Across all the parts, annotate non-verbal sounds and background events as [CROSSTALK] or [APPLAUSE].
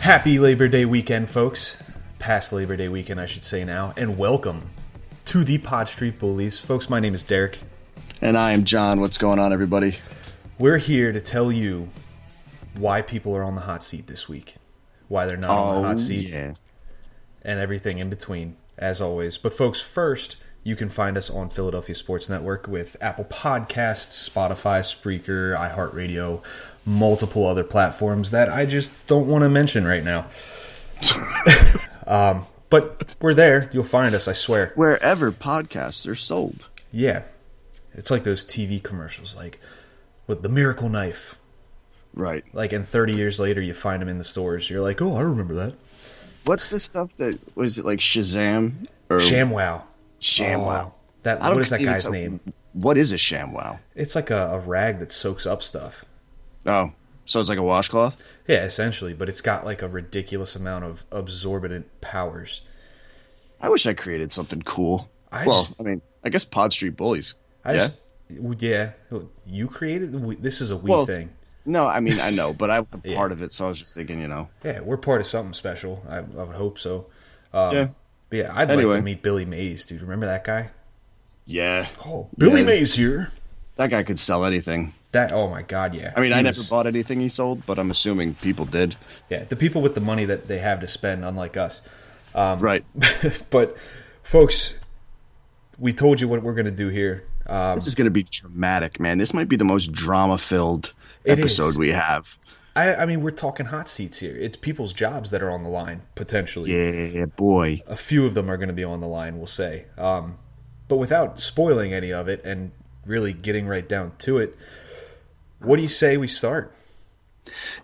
Happy Labor Day weekend, folks. Past Labor Day weekend, I should say now, and welcome to the Pod Street Bullies. Folks, my name is Derek. And I am John. What's going on, everybody? We're here to tell you why people are on the hot seat this week, why they're not on the hot oh, seat, Oh, yeah. and everything in between, as always. But, folks, first, you can find us on Philadelphia Sports Network with Apple Podcasts, Spotify, Spreaker, iHeartRadio, multiple other platforms that I just don't want to mention right now. [LAUGHS] um, but we're there. You'll find us, I swear. Wherever podcasts are sold. Yeah. It's like those TV commercials, like with the miracle knife. Right. Like, and 30 years later, you find them in the stores. You're like, oh, I remember that. What's the stuff that was it like Shazam or ShamWow. ShamWow? Oh, that, what is that guy's tell- name? What is a ShamWow? It's like a, a rag that soaks up stuff. Oh, so it's like a washcloth. Yeah, essentially, but it's got like a ridiculous amount of absorbent powers. I wish I created something cool. I well, just- I mean, I guess Pod Street Bullies. I yeah. just, yeah. You created this is a we Well- thing. No, I mean I know, [LAUGHS] but I'm Yeah. part of it, so I was just thinking, you know. Yeah, we're part of something special. I, I would hope so. Um, Yeah. But yeah, I'd like to meet Billy Mays, dude. Remember that guy? Yeah. Oh, Billy Yeah. Mays here. That guy could sell anything. That oh my god, yeah. I mean, He I never bought anything he sold, but I'm assuming people did. Yeah, the people with the money that they have to spend, unlike us. Um, right. [LAUGHS] but folks, we told you what we're gonna do here. Um, This is going to be dramatic, man. This might be the most drama-filled episode is. we have. I, I mean, we're talking hot seats here. It's people's jobs that are on the line potentially. Yeah, boy. A few of them are going to be on the line, we'll say. Um, but without spoiling any of it and really getting right down to it, what do you say we start?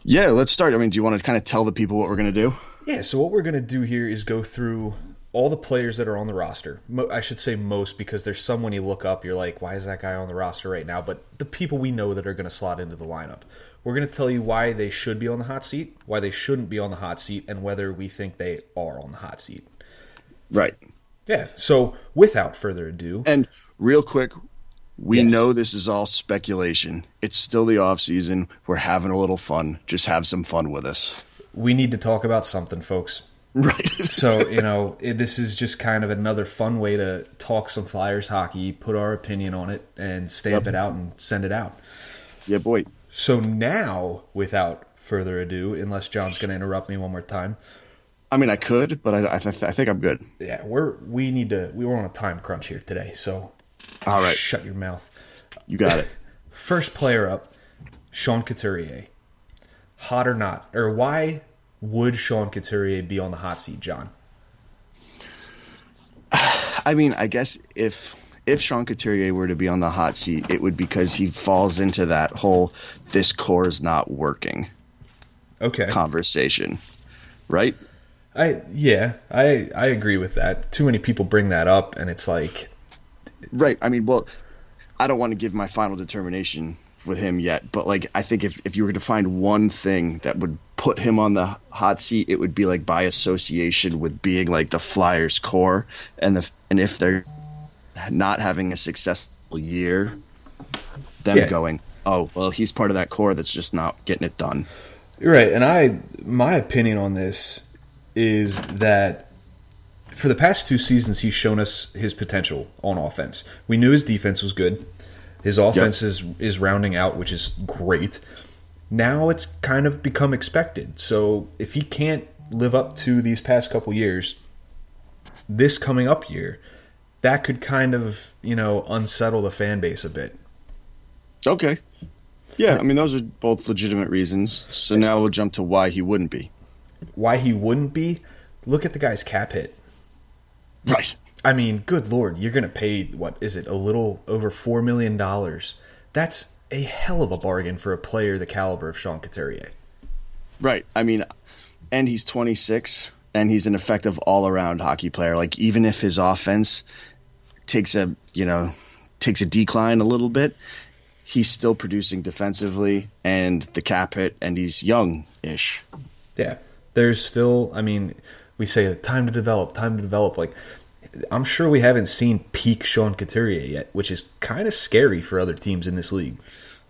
Yeah, let's start. I mean, do you want to kind of tell the people what we're going to do? Yeah, so what we're going to do here is go through all the players that are on the roster. Mo- I should say most because there's some when you look up, you're like, why is that guy on the roster right now? But the people we know that are going to slot into the lineup. We're going to tell you why they should be on the hot seat, why they shouldn't be on the hot seat, and whether we think they are on the hot seat. Right. Yeah, so without further ado, And real quick, we Yes. know this is all speculation. It's still the off season. We're having a little fun. Just have some fun with us. we need to talk about something, folks. [LAUGHS] Right. So, you know, it, this is just kind of another fun way to talk some Flyers hockey, put our opinion on it, and stamp Yep. it out and send it out. yeah, boy. So now, without further ado, unless John's going to interrupt me one more time, I mean, I could, but I, I, th- I think I'm good. yeah, we're we need to we were on a time crunch here today, so All right. shut your mouth. You got it. [LAUGHS] First player up, Sean Couturier. Hot or not, or why would Sean Couturier be on the hot seat, John? [SIGHS] I mean, I guess if if Sean Couturier were to be on the hot seat, it would because he falls into that whole "this core is not working" Okay. conversation, right? I yeah, I I agree with that. Too many people bring that up, and it's like, Right. I mean, well, I don't want to give my final determination with him yet, but like I think if if you were to find one thing that would put him on the hot seat, it would be like by association with being like the Flyers core, and the and if they're not having a successful year, them Yeah. going, oh well, he's part of that core that's just not getting it done. Right, and I my opinion on this is that for the past two seasons he's shown us his potential on offense. We knew his defense was good. His offense is is rounding out, which is great. Now it's kind of become expected. So if he can't live up to these past couple years, this coming up year, that could kind of, you know, unsettle the fan base a bit. Okay. Yeah, I mean those are both legitimate reasons. So now we'll jump to why he wouldn't be. Why he wouldn't be? Look at the guy's cap hit. Right. I mean, good lord, you're going to pay what is it? A little over four million dollars. That's a hell of a bargain for a player the caliber of Sean Couturier. Right. I mean, and he's 26, and he's an effective all-around hockey player. Like even if his offense takes a you know takes a decline a little bit, he's still producing defensively and the cap hit, and he's young-ish. Yeah, there's still. I mean, we say time to develop, time to develop. Like, I'm sure we haven't seen peak Sean Couturier yet, which is kind of scary for other teams in this league.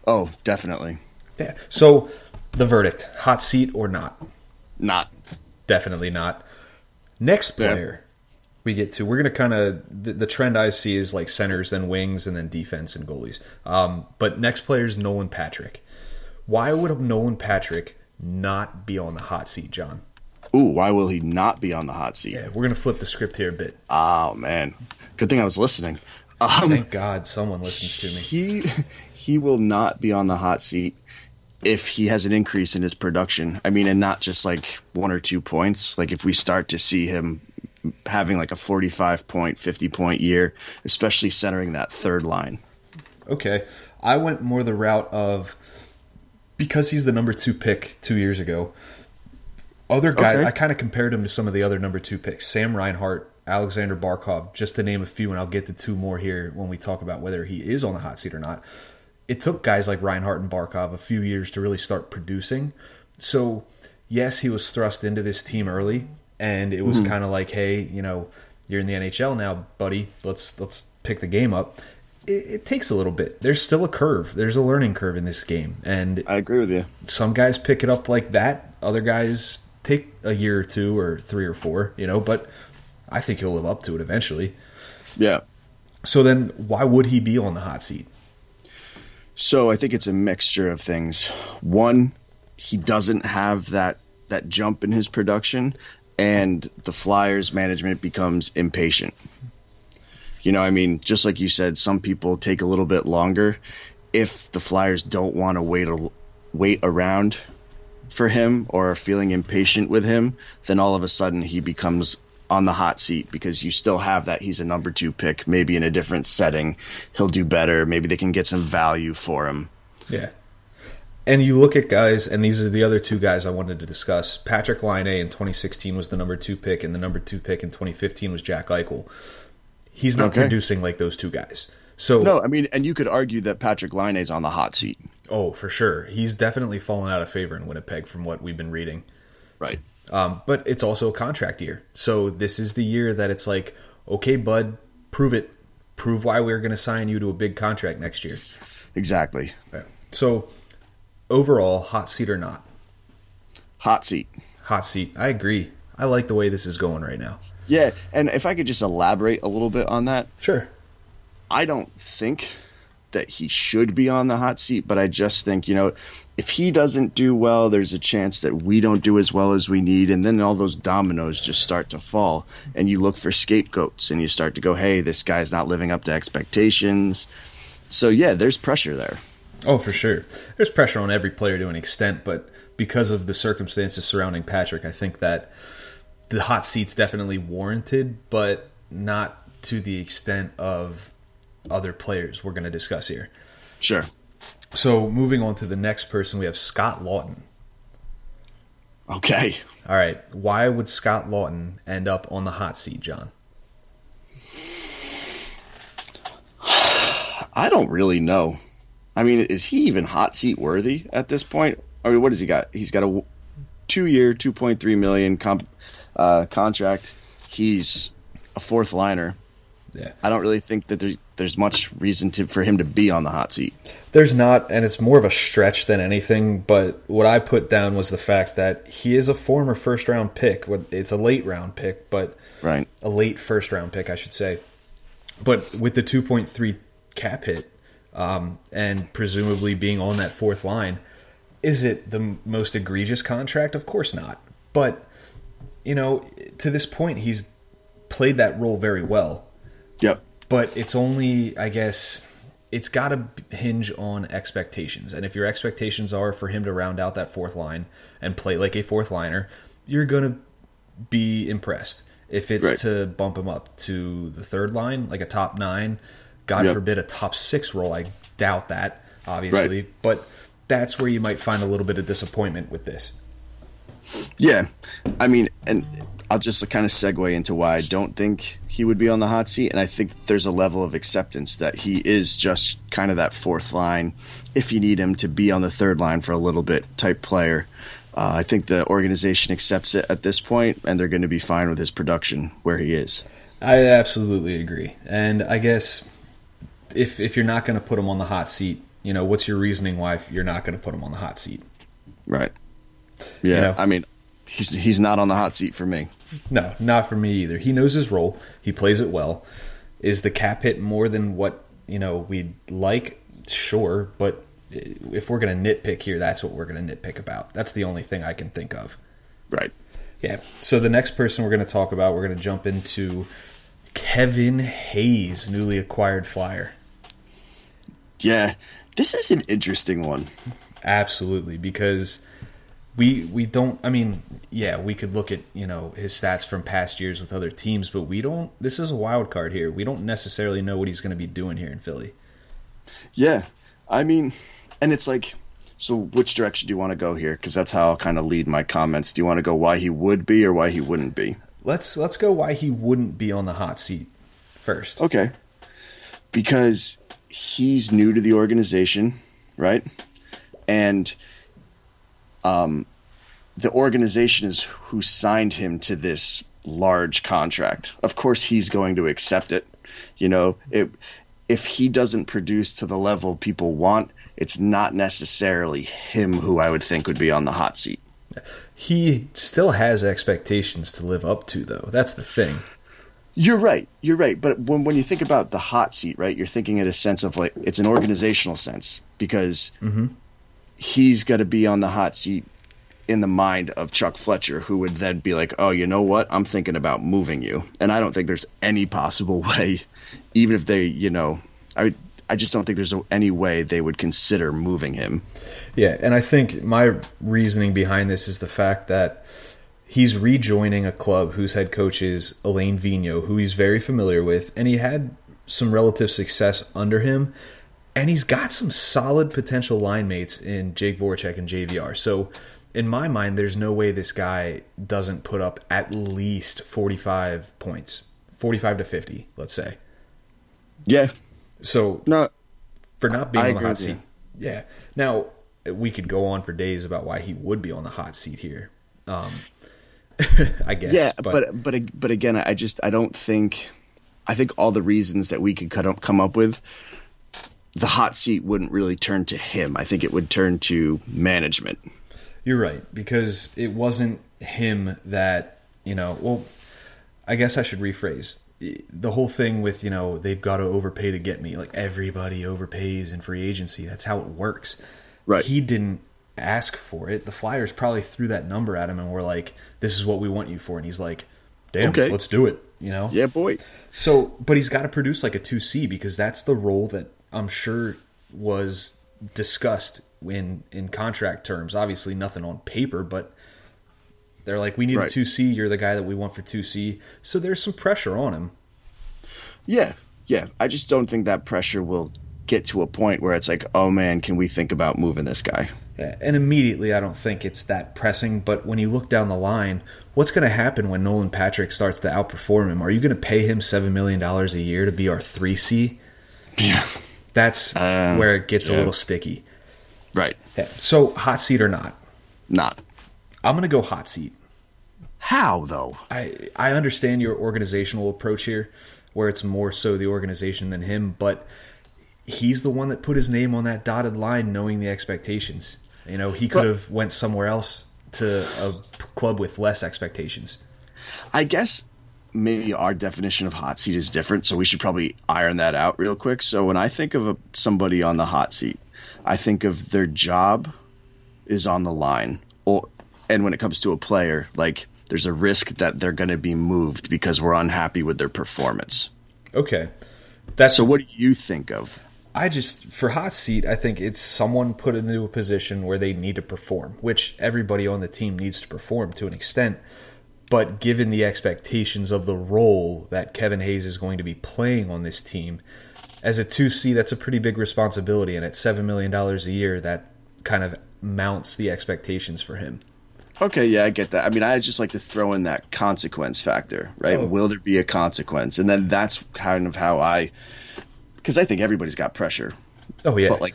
Oh, definitely Yeah. So, the verdict: hot seat or not? not. Definitely not. Next Yeah. player we get to, we're going to kind of the, the trend I see is like centers, then wings, and then defense and goalies. Um, but next player is Nolan Patrick. Why would Nolan Patrick not be on the hot seat, John? Ooh, why will he not be on the hot seat? Yeah, we're going to flip the script here a bit. Oh man, good thing I was listening. Um, Thank God someone listens to me. he he will not be on the hot seat if he has an increase in his production. I mean, and not just like one or two points. Like if we start to see him having like a 45 point, 50 point year, especially centering that third line. Okay. I went more the route of because he's the number two pick two years ago. Other guys, Okay. I kind of compared him to some of the other number two picks: Sam Reinhart, Alexander Barkov, just to name a few, and I'll get to two more here when we talk about whether he is on the hot seat or not. It took guys like Reinhart and Barkov a few years to really start producing. So, yes, he was thrust into this team early, and it was mm-hmm. kind of like, hey, you know, you're in the NHL now, buddy. Let's let's pick the game up. It, it takes a little bit. There's still a curve. There's a learning curve in this game, and I agree with you. some guys pick it up like that. Other guys take a year or two or three or four, you know, but I think he'll live up to it eventually. Yeah. So then why would he be on the hot seat? So I think it's a mixture of things. One, he doesn't have that that jump in his production, and the Flyers management becomes impatient. You know, I mean, just like you said, some people take a little bit longer. If the Flyers don't want to wait a, wait around for him or are feeling impatient with him, then all of a sudden he becomes on the hot seat because you still have that he's a number two pick, maybe in a different setting. He'll do better. Maybe they can get some value for him. Yeah. And you look at guys, and these are the other two guys I wanted to discuss. Patrik Laine in 2016 was the number two pick, and the number two pick in 2015 was Jack Eichel. He's not Okay. producing like those two guys. So, No, I mean, and you could argue that Patrik Laine is on the hot seat. Oh, for sure. He's definitely fallen out of favor in Winnipeg from what we've been reading. Right. Um, but it's also a contract year. So this is the year that it's like, okay, bud, prove it. Prove why we're going to sign you to a big contract next year. Exactly. So overall, hot seat or not? Hot seat. Hot seat. I agree. I like the way this is going right now. Yeah, and if I could just elaborate a little bit on that, Sure. I don't think that he should be on the hot seat, but I just think, you know, if he doesn't do well, there's a chance that we don't do as well as we need, and then all those dominoes just start to fall, and you look for scapegoats, and you start to go, hey, this guy's not living up to expectations. So, yeah, there's pressure there. Oh, for sure. There's pressure on every player to an extent, but because of the circumstances surrounding Patrick, I think that the hot seat's definitely warranted, but not to the extent of other players we're going to discuss here. Sure. So moving on to the next person, we have Scott Laughton. Okay. All right, why would Scott Laughton end up on the hot seat, John? [SIGHS] I don't really know. I mean, is he even hot seat worthy at this point? I mean, what has he got? He's got a two-year, two point three million comp, uh, contract. He's a fourth liner. Yeah. I don't really think that there, there's much reason to, for him to be on the hot seat. There's not, and it's more of a stretch than anything. But what I put down was the fact that he is a former first round pick. It's a late round pick, but Right. a late first round pick, I should say. But with the 2.3 cap hit, um, and presumably being on that fourth line, is it the most egregious contract? Of course not. But you know, to this point, he's played that role very well. Yep. But it's only, I guess, it's got to hinge on expectations. And if your expectations are for him to round out that fourth line and play like a fourth liner, you're going to be impressed. If it's Right. to bump him up to the third line, like a top nine, God Yep. forbid a top six role, I doubt that, obviously. Right. But that's where you might find a little bit of disappointment with this. Yeah, I mean, and I'll just kind of segue into why I don't think he would be on the hot seat, and I think there's a level of acceptance that he is just kind of that fourth line, if you need him to be on the third line for a little bit type player. Uh, I think the organization accepts it at this point, and they're going to be fine with his production where he is. I absolutely agree. And I guess if if you're not going to put him on the hot seat, you know, what's your reasoning why you're not going to put him on the hot seat? Right. Yeah, You know? I mean, he's he's not on the hot seat for me. No, not for me either. He knows his role. He plays it well. Is the cap hit more than what, you know, we'd like? Sure, but if we're going to nitpick here, that's what we're going to nitpick about. That's the only thing I can think of. Right. Yeah. So the next person we're going to talk about, we're going to jump into Kevin Hayes, newly acquired Flyer. Yeah, this is an interesting one. Absolutely, because we we don't. I mean, yeah, we could look at you know his stats from past years with other teams, but we don't. This is a wild card here. We don't necessarily know what he's going to be doing here in Philly. Yeah, I mean, and it's like, so which direction do you want to go here? Because that's how I'll kind of lead my comments. Do you want to go why he would be or why he wouldn't be? Let's let's go. Why he wouldn't be on the hot seat first? Okay, because he's new to the organization, right? And um, the organization is who signed him to this large contract. Of course, he's going to accept it. You know, it, if he doesn't produce to the level people want, it's not necessarily him who I would think would be on the hot seat. He still has expectations to live up to, though. That's the thing. You're right. You're right. But when when you think about the hot seat, right, you're thinking in a sense of like it's an organizational sense because he's got to be on the hot seat in the mind of Chuck Fletcher, who would then be like, "Oh, you know what? I'm thinking about moving you." And I don't think there's any possible [LAUGHS] way, even if they, you know, I I just don't think there's any way they would consider moving him. Yeah, and I think my reasoning behind this is the fact that he's rejoining a club whose head coach is Alain Vigneault, who he's very familiar with, and he had some relative success under him, and he's got some solid potential line mates in Jake Voracek and JVR. So, in my mind, there's no way this guy doesn't put up at least 45 points, 45 to 50, let's say. Yeah. So, No. for not being I on the hot with you. seat. Yeah. Now we could go on for days about why he would be on the hot seat here. Um, [LAUGHS] I guess. Yeah, but but but again, I just I don't think I think all the reasons that we could cut up, come up with, the hot seat wouldn't really turn to him. I think it would turn to management. you're right because it wasn't him that you know. Well, I guess I should rephrase the whole thing with you know they've got to overpay to get me. Like everybody overpays in free agency. That's how it works. Right. He didn't ask for it. The Flyers probably threw that number at him and were like, "This is what we want you for," and he's like, "Damn, Okay. let's do it." You know. Yeah, boy. So, but he's got to produce like a 2C because that's the role that I'm sure was discussed in in contract terms. Obviously, nothing on paper, but they're like, we need Right. a 2C. You're the guy that we want for 2C. So there's some pressure on him. Yeah, Yeah, I just don't think that pressure will get to a point where it's like, oh man, can we think about moving this guy? And immediately, I don't think it's that pressing. But when you look down the line, what's going to happen when Nolan Patrick starts to outperform him? Are you going to pay him $7 million a year to be our 3C? Yeah. That's Um, where it gets a little sticky. Right. Yeah. So, hot seat or not? Not. I'm going to go hot seat. How though? I I understand your organizational approach here, where it's more so the organization than him, but he's the one that put his name on that dotted line, knowing the expectations. You know, he could But- have went somewhere else to a club with less expectations. I guess maybe our definition of hot seat is different, so we should probably iron that out real quick. So when I think of a, somebody on the hot seat, I think of their job is on the line, or and when it comes to a player, like there's a risk that they're going to be moved because we're unhappy with their performance. Okay, that's So what do you think of? I just for hot seat, I think it's someone put into a position where they need to perform, which everybody on the team needs to perform to an extent. But given the expectations of the role that Kevin Hayes is going to be playing on this team, as a 2C, that's a pretty big responsibility. And at $7 million a year, that kind of mounts the expectations for him. Okay, yeah, I get that. I mean, I just like to throw in that consequence factor, right? Oh. Will there be a consequence? And then that's kind of how I, because I think everybody's got pressure, Oh, yeah. but like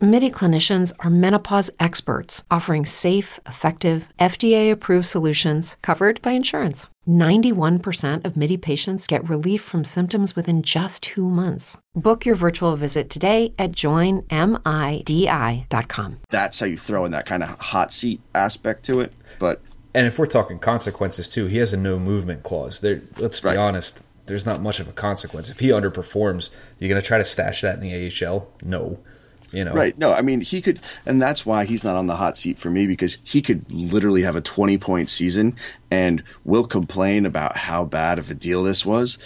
MIDI clinicians are menopause experts, offering safe, effective, FDA approved solutions covered by insurance. 91% of MIDI patients get relief from symptoms within just two months. Book your virtual visit today at joinmidi.com. that's how you throw in that kind of hot seat aspect to it. But and if we're talking consequences, too, he has a no movement clause. There, let's be Right. honest, there's not much of a consequence. If he underperforms, you're going to try to stash that in the AHL? No. You know, right, no, I mean he could, and that's why he's not on the hot seat for me because he could literally have a twenty point season, and we'll complain about how bad of a deal this was,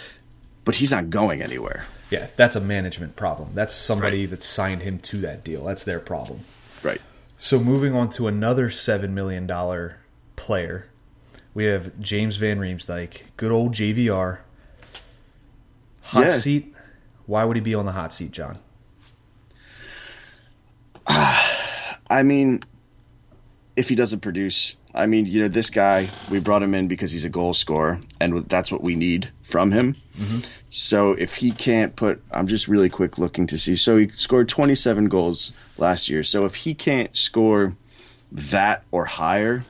but he's not going anywhere. Yeah, that's a management problem. That's somebody Right. that signed him to that deal. That's their problem. Right. So moving on to another seven million dollar player, we have James Van Riemsdyk, good old JVR. Hot Yeah. seat. Why would he be on the hot seat, John? [SIGHS] I mean, if he doesn't produce, I mean, you know, this guy, we brought him in because he's a goal scorer, and that's what we need from him. Mm-hmm. So if he can't put, I'm just really quick looking to see. So he scored 27 goals last year. So if he can't score that or higher,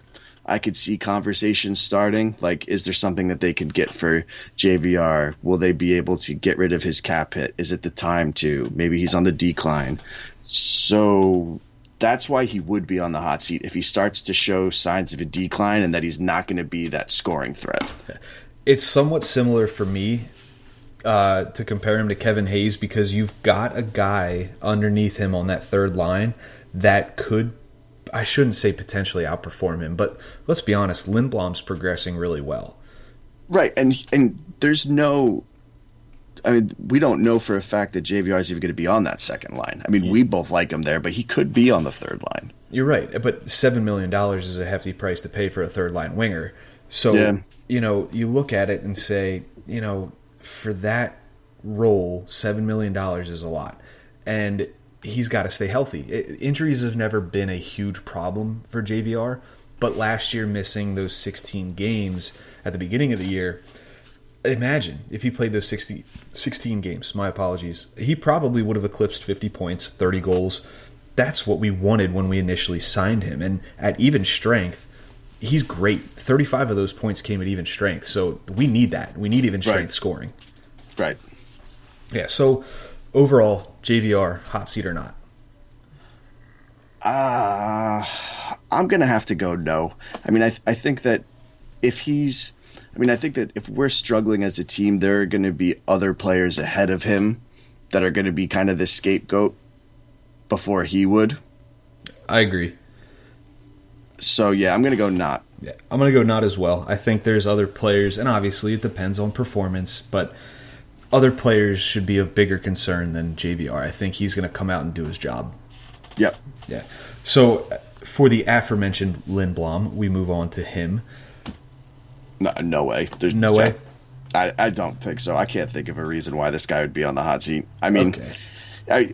I could see conversations starting. Like, is there something that they could get for JVR? Will they be able to get rid of his cap hit? Is it the time to? Maybe he's on the decline. So that's why he would be on the hot seat if he starts to show signs of a decline and that he's not going to be that scoring threat. It's somewhat similar for me uh, to compare him to Kevin Hayes because you've got a guy underneath him on that third line that could, I shouldn't say potentially outperform him, but let's be honest, Lindblom's progressing really well. Right, and and there's no. I mean, we don't know for a fact that JVR is even going to be on that second line. I mean, we both like him there, but he could be on the third line. You're right, but seven million dollars is a hefty price to pay for a third line winger. So Yeah. you know, you look at it and say, you know, for that role, seven million dollars is a lot, and he's got to stay healthy. I injuries have never been a huge problem for JVR, but last year missing those 16 games at the beginning of the year. Imagine if he played those 60, 16 games. My apologies. He probably would have eclipsed 50 points, 30 goals. That's what we wanted when we initially signed him. And at even strength, he's great. 35 of those points came at even strength. So we need that. We need even strength Right. scoring. Right. Yeah. So overall, JVR, hot seat or not? Uh, I'm going to have to go no. I mean, I, th- I think that if he's. I mean, I think that if we're struggling as a team, there are going to be other players ahead of him that are going to be kind of the scapegoat before he would. I agree. So, yeah, I'm going to go not. Yeah, I'm going to go not as well. I think there's other players, and obviously it depends on performance, but other players should be of bigger concern than JVR. I think he's going to come out and do his job. Yep. Yeah. So for the aforementioned Lindblom, we move on to him. No, no way. There's No way? I, I don't think so. I can't think of a reason why this guy would be on the hot seat. I mean, Okay. I,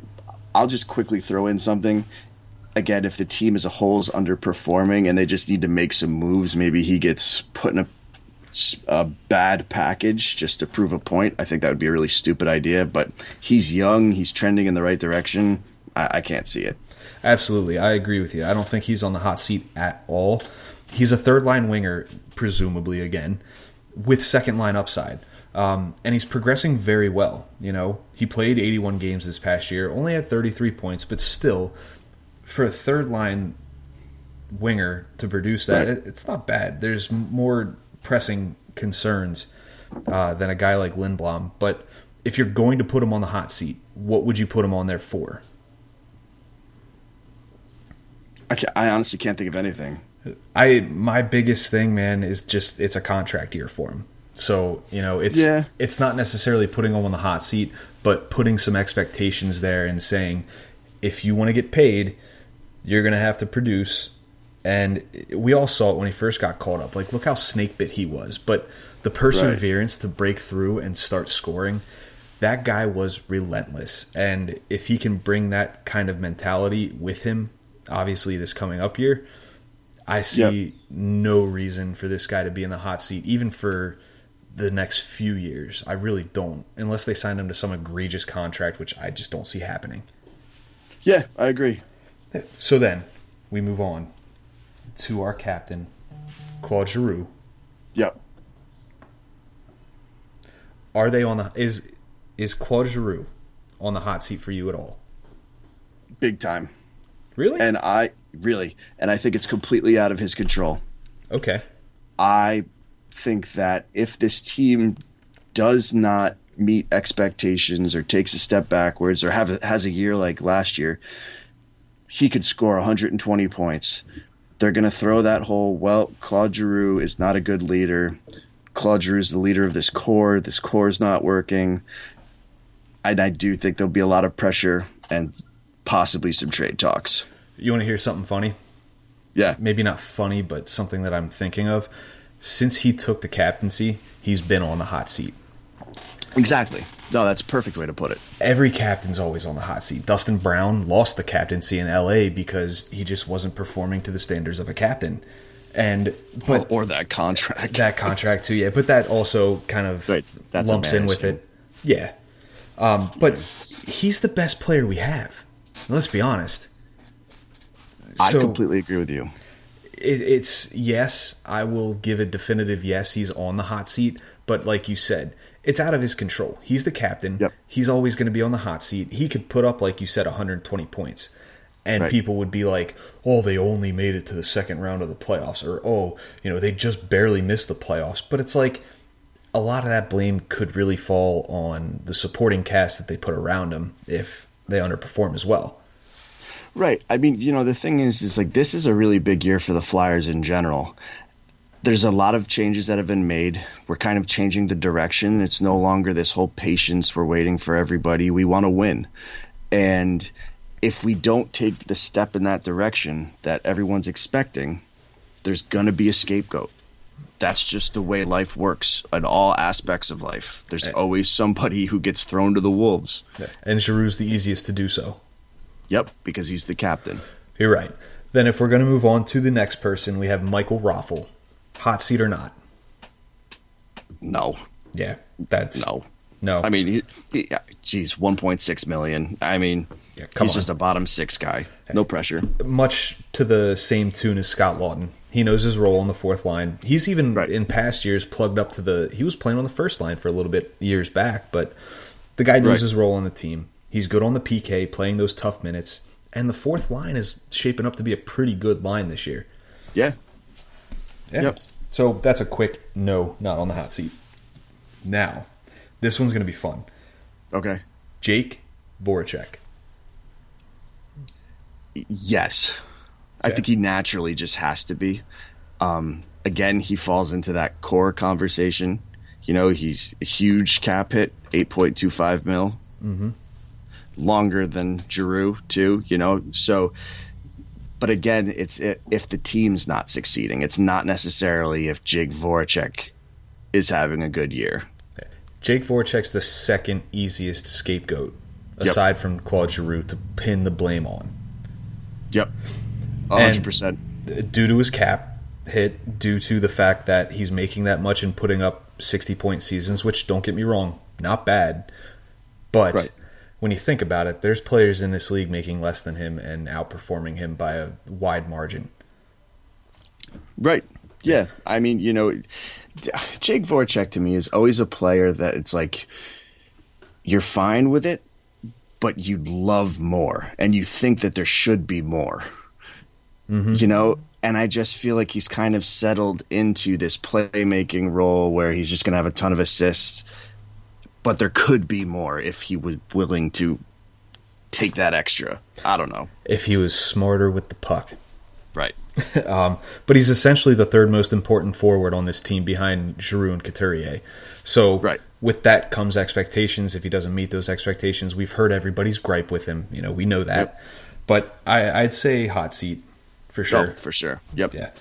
I'll just quickly throw in something. Again, if the team as a whole is underperforming and they just need to make some moves, maybe he gets put in a, a bad package just to prove a point. I think that would be a really stupid idea. But he's young. He's trending in the right direction. I, I can't see it. Absolutely, I agree with you. I don't think he's on the hot seat at all. He's a third line winger, presumably again, with second line upside. Um, and he's progressing very well. You know, he played 81 games this past year, only had 33 points, but still, for a third line winger to produce that, Right. it, it's not bad. There's more pressing concerns uh, than a guy like Lindblom. But if you're going to put him on the hot seat, what would you put him on there for? I, I honestly can't think of anything. I my biggest thing, man, is just it's a contract year for him. So you know, it's Yeah. it's not necessarily putting him on the hot seat, but putting some expectations there and saying, if you want to get paid, you're gonna have to produce. And we all saw it when he first got called up. Like, look how snake bit he was. But the perseverance to break through and start scoring, that guy was relentless. And if he can bring that kind of mentality with him, obviously this coming up year, I see Yep. no reason for this guy to be in the hot seat, even for the next few years. I really don't, unless they sign him to some egregious contract, which I just don't see happening. Yeah, I agree. So then we move on to our captain, Claude Giroux. Yep. Are they on the is is Claude Giroux on the hot seat for you at all? Big time. Really? And I really, and I think it's completely out of his control. okay. I think that if this team does not meet expectations or takes a step backwards or have a, has a year like last year, he could score 120 points. They're going to throw that whole, well, Claude Giroux is not a good leader. Claude Giroux is the leader of this core. This core is not working. And I do think there'll be a lot of pressure and possibly some trade talks. You want to hear something funny? Yeah. Maybe not funny, but something that I'm thinking of. Since he took the captaincy, he's been on the hot seat. Exactly. No, that's a perfect way to put it. every captain's always on the hot seat. Dustin Brown lost the captaincy in LA because he just wasn't performing to the standards of a captain. And but or that contract. that contract too, yeah. But that also kind of Right, that's lumps in with it. Yeah. Um, but he's the best player we have. Let's be honest. I So- completely agree with you. it, it's yes, I will give a definitive yes. He's on the hot seat, but like you said, it's out of his control. He's the captain. Yep. He's always going to be on the hot seat. He could put up, like you said, 120 points, and Right. people would be like, "Oh, they only made it to the second round of the playoffs," or "Oh, you know, they just barely missed the playoffs." But it's like a lot of that blame could really fall on the supporting cast that they put around him if they underperform as well. Right. I mean, you know, the thing is, is like this is a really big year for the Flyers in general. There's a lot of changes that have been made. We're kind of changing the direction. It's no longer this whole patience. We're waiting for everybody. We want to win. And if we don't take the step in that direction that everyone's expecting, there's going to be a scapegoat. That's just the way life works in all aspects of life. There's Right. always somebody who gets thrown to the wolves. And Giroux's the easiest to do so. Yep, because he's the captain. You're right. Then, if we're going to move on to the next person, we have Michael Raffl. Hot seat or not? No. Yeah, that's No. no. I mean, he, he, uh, geez, 1.6 million. I mean, Yeah, he's on. just a bottom six guy. No pressure. much to the same tune as Scott Laughton. He knows his role on the fourth line. He's even Right. in past years plugged up to the. He was playing on the first line for a little bit years back, but the guy knows Right. his role on the team. He's good on the PK, playing those tough minutes, and the fourth line is shaping up to be a pretty good line this year. Yeah. Yeah. Yep. So that's a quick no, not on the hot seat. Now, this one's going to be fun. Okay. Jake Voracek. Yes. I think he naturally just has to be. Um, again, he falls into that core conversation. You know, he's a huge cap hit, 8.25 mil. Mm-hmm. Longer than Giroux, too, you know. So, but again, it's if the team's not succeeding. It's not necessarily if Jake Voracek is having a good year. Jake Voracek's the second easiest scapegoat, aside yep. from Claude Giroux, to pin the blame on. Yep, hundred percent. Due to his cap hit, due to the fact that he's making that much and putting up sixty point seasons, which don't get me wrong, not bad, but right. when you think about it, there's players in this league making less than him and outperforming him by a wide margin. Right. Yeah. I mean, you know, Jake Voracek to me is always a player that it's like you're fine with it, but you'd love more, and you think that there should be more. Mm-hmm. You know, and I just feel like he's kind of settled into this playmaking role where he's just going to have a ton of assists, but there could be more if he was willing to take that extra. I don't know. If he was smarter with the puck. Right. [LAUGHS] um, but he's essentially the third most important forward on this team behind Giroux and Couturier. So right. With that comes expectations. If he doesn't meet those expectations, we've heard everybody's gripe with him. You know, we know that. Yep. But I, would say hot seat for sure. Oh, for sure. Yep. Yeah.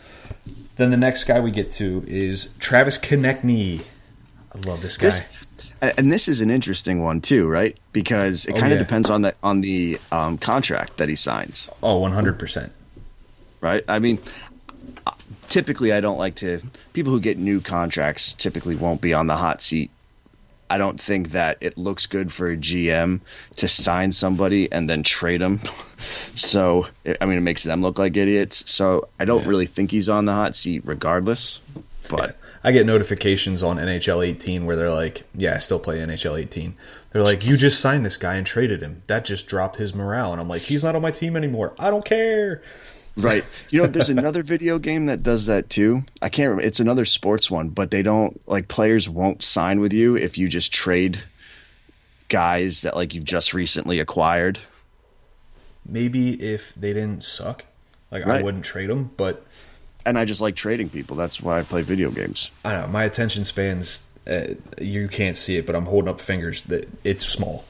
Then the next guy we get to is Travis Konecny. I love this guy. This, and this is an interesting one too, right? Because it kind of oh, yeah. depends on the on the um, contract that he signs. Oh, one hundred percent right? I mean, typically I don't like to people who get new contracts typically won't be on the hot seat. I don't think that it looks good for a GM to sign somebody and then trade them. [LAUGHS] So, I mean, it makes them look like idiots. So, I don't yeah. really think he's on the hot seat regardless. But yeah. I get notifications on NHL 18 where they're like, "Yeah, I still play NHL 18." They're like, "You just signed this guy and traded him. That just dropped his morale." And I'm like, "He's not on my team anymore. I don't care." Right. You know, there's [LAUGHS] another video game that does that too. I can't remember. It's another sports one, but they don't like players won't sign with you if you just trade guys that like you've just recently acquired. Maybe if they didn't suck, like right. I wouldn't trade them, but and I just like trading people. That's why I play video games. I know my attention spans. Uh, you can't see it, but I'm holding up fingers that it's small.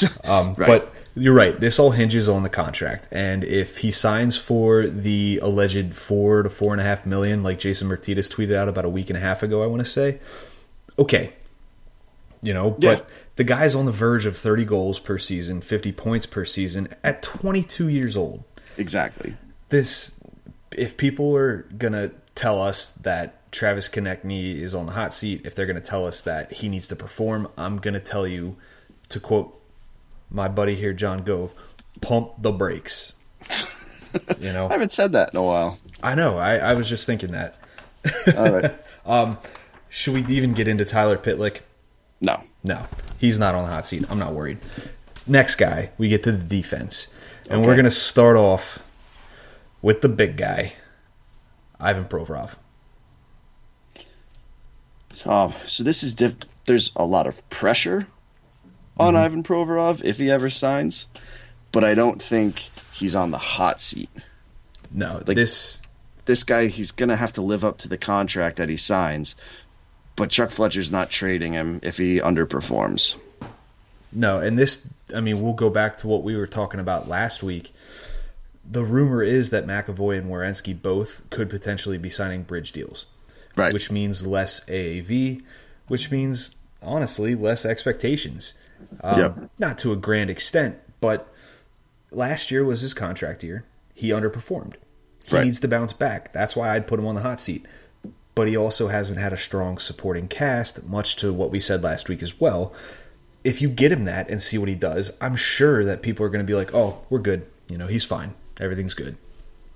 [LAUGHS] Um, right. But you're right. This all hinges on the contract, and if he signs for the alleged four to four and a half million, like Jason Myrtetus tweeted out about a week and a half ago, I want to say, okay, you know, yeah. but the guy's on the verge of 30 goals per season, 50 points per season at 22 years old. Exactly. This, if people are gonna tell us that Travis Konecny is on the hot seat, if they're gonna tell us that he needs to perform, I'm gonna tell you, to quote my buddy here, John Gove, pump the brakes. You know, [LAUGHS] I haven't said that in a while. I know. I, I was just thinking that. [LAUGHS] All right. [LAUGHS] um, should we even get into Tyler Pitlick? No. No. He's not on the hot seat. I'm not worried. Next guy, we get to the defense. And okay. we're going to start off with the big guy, Ivan Provorov. Oh, so this is diff- there's a lot of pressure on mm-hmm. Ivan Provorov if he ever signs, but I don't think he's on the hot seat. No, like this this guy he's gonna have to live up to the contract that he signs, but Chuck Fletcher's not trading him if he underperforms. No, and this I mean we'll go back to what we were talking about last week. The rumor is that McAvoy and Werenski both could potentially be signing bridge deals. Right. Which means less AAV, which means honestly less expectations. Um, yep. Not to a grand extent, but last year was his contract year. He underperformed. He right. needs to bounce back. That's why I'd put him on the hot seat. But he also hasn't had a strong supporting cast, much to what we said last week as well. If you get him that and see what he does, I'm sure that people are going to be like, "Oh, we're good. You know, he's fine. Everything's good."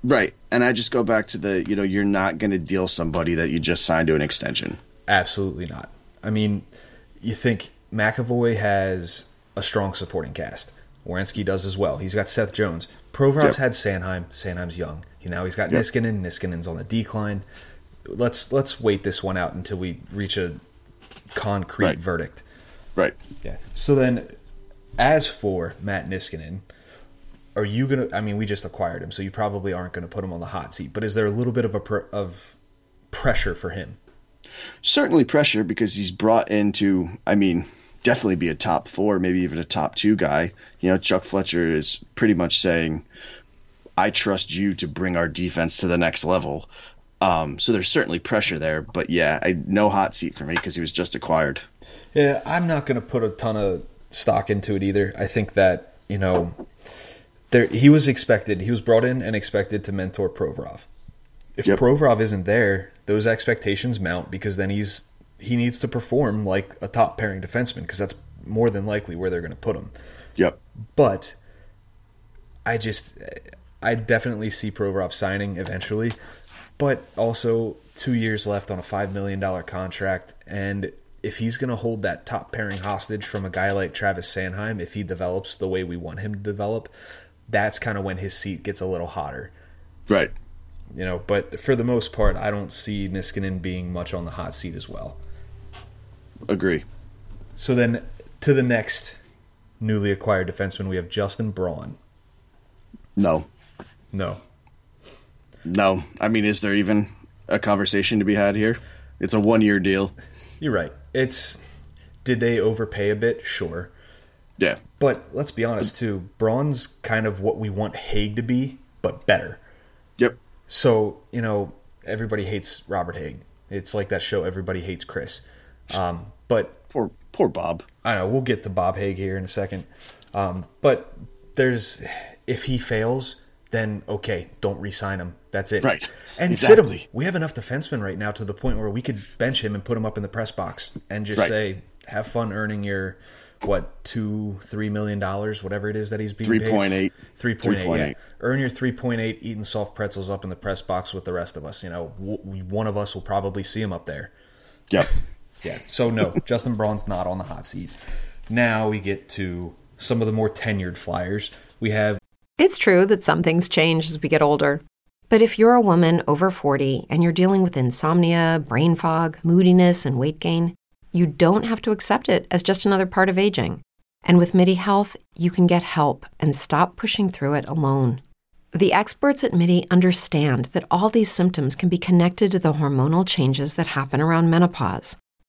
Right. And I just go back to the, you know, you're not going to deal somebody that you just signed to an extension. Absolutely not. I mean, you think McAvoy has a strong supporting cast. Werenski does as well. He's got Seth Jones. Provorov's yep. had Sanheim. Sanheim's young. Now he's got yep. Niskanen. Niskanen's on the decline. Let's let's wait this one out until we reach a concrete right. verdict. Right. Yeah. So then, as for Matt Niskanen, are you gonna? I mean, we just acquired him, so you probably aren't gonna put him on the hot seat. But is there a little bit of a pr- of pressure for him? Certainly pressure because he's brought into, I mean, definitely be a top four, maybe even a top two guy. You know, Chuck Fletcher is pretty much saying, I trust you to bring our defense to the next level. Um, so there's certainly pressure there, but yeah, I, no hot seat for me because he was just acquired. Yeah, I'm not going to put a ton of stock into it either. I think that you know, there he was expected. He was brought in and expected to mentor Provorov. If Yep. Provorov isn't there, those expectations mount because then he's he needs to perform like a top pairing defenseman because that's more than likely where they're going to put him. Yep. But I just I definitely see Provorov signing eventually, but also two years left on a five million dollar contract, and if he's going to hold that top pairing hostage from a guy like Travis Sanheim, if he develops the way we want him to develop, that's kind of when his seat gets a little hotter. Right. You know, but for the most part, I don't see Niskanen being much on the hot seat as well. Agree. So then to the next newly acquired defenseman, we have Justin Braun. No. No, No. I mean, is there even a conversation to be had here? It's a one year deal. You're right. It's did they overpay a bit? Sure. Yeah. But let's be honest too. Braun's kind of what we want Hägg to be, but better. Yep. So, you know, everybody hates Robert Hägg. It's like that show Everybody Hates Chris. Um, but Poor poor Bob. I know, we'll get to Bob Hägg here in a second. Um, but there's if he fails, then okay, don't re-sign him. That's it. Right. And sit him. Exactly. We have enough defensemen right now to the point where we could bench him and put him up in the press box and just Right. say, have fun earning your what two, three million dollars, whatever it is that he's being Three paid. point eight. Three point eight. Yeah. 3.8. Earn your three point eight, eating soft pretzels up in the press box with the rest of us. You know, w- one of us will probably see him up there. Yep. Yeah. So no, Justin Braun's not on the hot seat. Now we get to some of the more tenured flyers. We have It's true that some things change as we get older. But if you're a woman over 40 and you're dealing with insomnia, brain fog, moodiness, and weight gain, you don't have to accept it as just another part of aging. And with MIDI Health, you can get help and stop pushing through it alone. The experts at MIDI understand that all these symptoms can be connected to the hormonal changes that happen around menopause.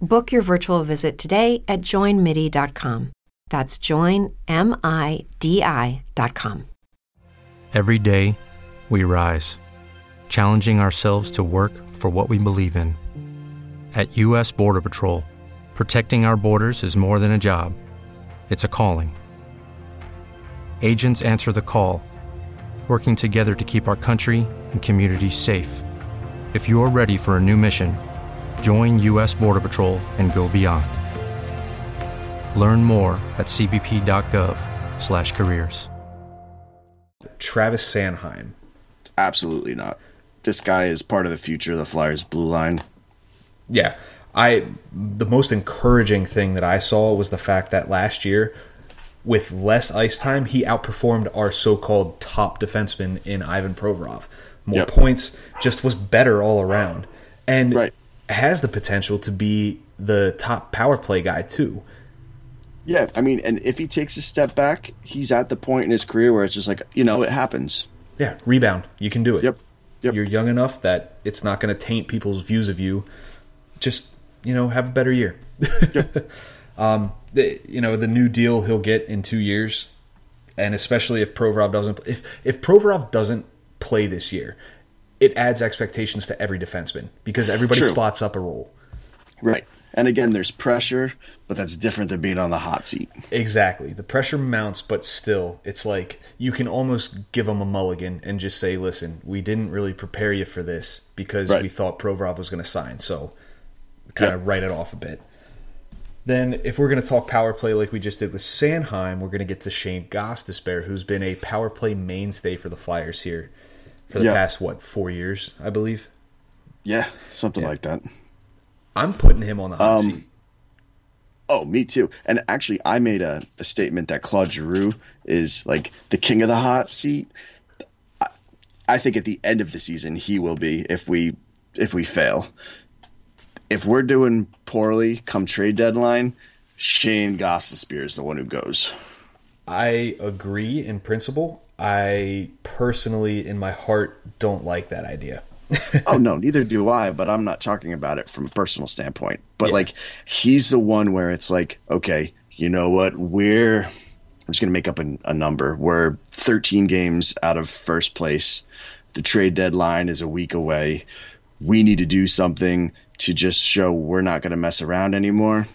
Book your virtual visit today at joinmidi.com. That's joinmidi.com. Every day, we rise, challenging ourselves to work for what we believe in. At U.S. Border Patrol, protecting our borders is more than a job, it's a calling. Agents answer the call, working together to keep our country and communities safe. If you're ready for a new mission, join U.S. Border Patrol and go beyond. Learn more at cbp.gov/careers. Travis Sanheim. Absolutely not. This guy is part of the future of the Flyers blue line. Yeah. I the most encouraging thing that I saw was the fact that last year with less ice time, he outperformed our so-called top defenseman in Ivan Provorov. More Yep. points, just was better all around. And Right. Has the potential to be the top power play guy too. Yeah, I mean, and if he takes a step back, he's at the point in his career where it's just like, you know, it happens. Yeah, rebound. You can do it. Yep. Yep. You're young enough that it's not going to taint people's views of you. Just you know, have a better year. [LAUGHS] um, the, you know, the new deal he'll get in two years, and especially if Provorov doesn't, if if Provorov doesn't play this year, it adds expectations to every defenseman because everybody True. slots up a role. Right. And again, there's pressure, but that's different than being on the hot seat. Exactly. The pressure mounts, but still, it's like you can almost give them a mulligan and just say, listen, we didn't really prepare you for this because Right. we thought Provorov was going to sign. So kind of Yep. write it off a bit. Then, if we're going to talk power play like we just did with Sanheim, we're going to get to Shane Gostisbehere, who's been a power play mainstay for the Flyers here for the Yep. past, what, four years, I believe? Yeah, something like that. I'm putting him on the hot Um, seat. Oh, me too. And actually, I made a, a statement that Claude Giroux is like the king of the hot seat. I, I think at the end of the season he will be if we if we fail. If we're doing poorly come trade deadline, Shane Gostisbehere is the one who goes. I agree in principle. I personally, in my heart, don't like that idea. [LAUGHS] oh no, neither do I. But I'm not talking about it from a personal standpoint. But Yeah. like, he's the one where it's like, okay, you know what? We're I'm just gonna make up a, a number. We're 13 games out of first place. The trade deadline is a week away. We need to do something to just show we're not gonna mess around anymore.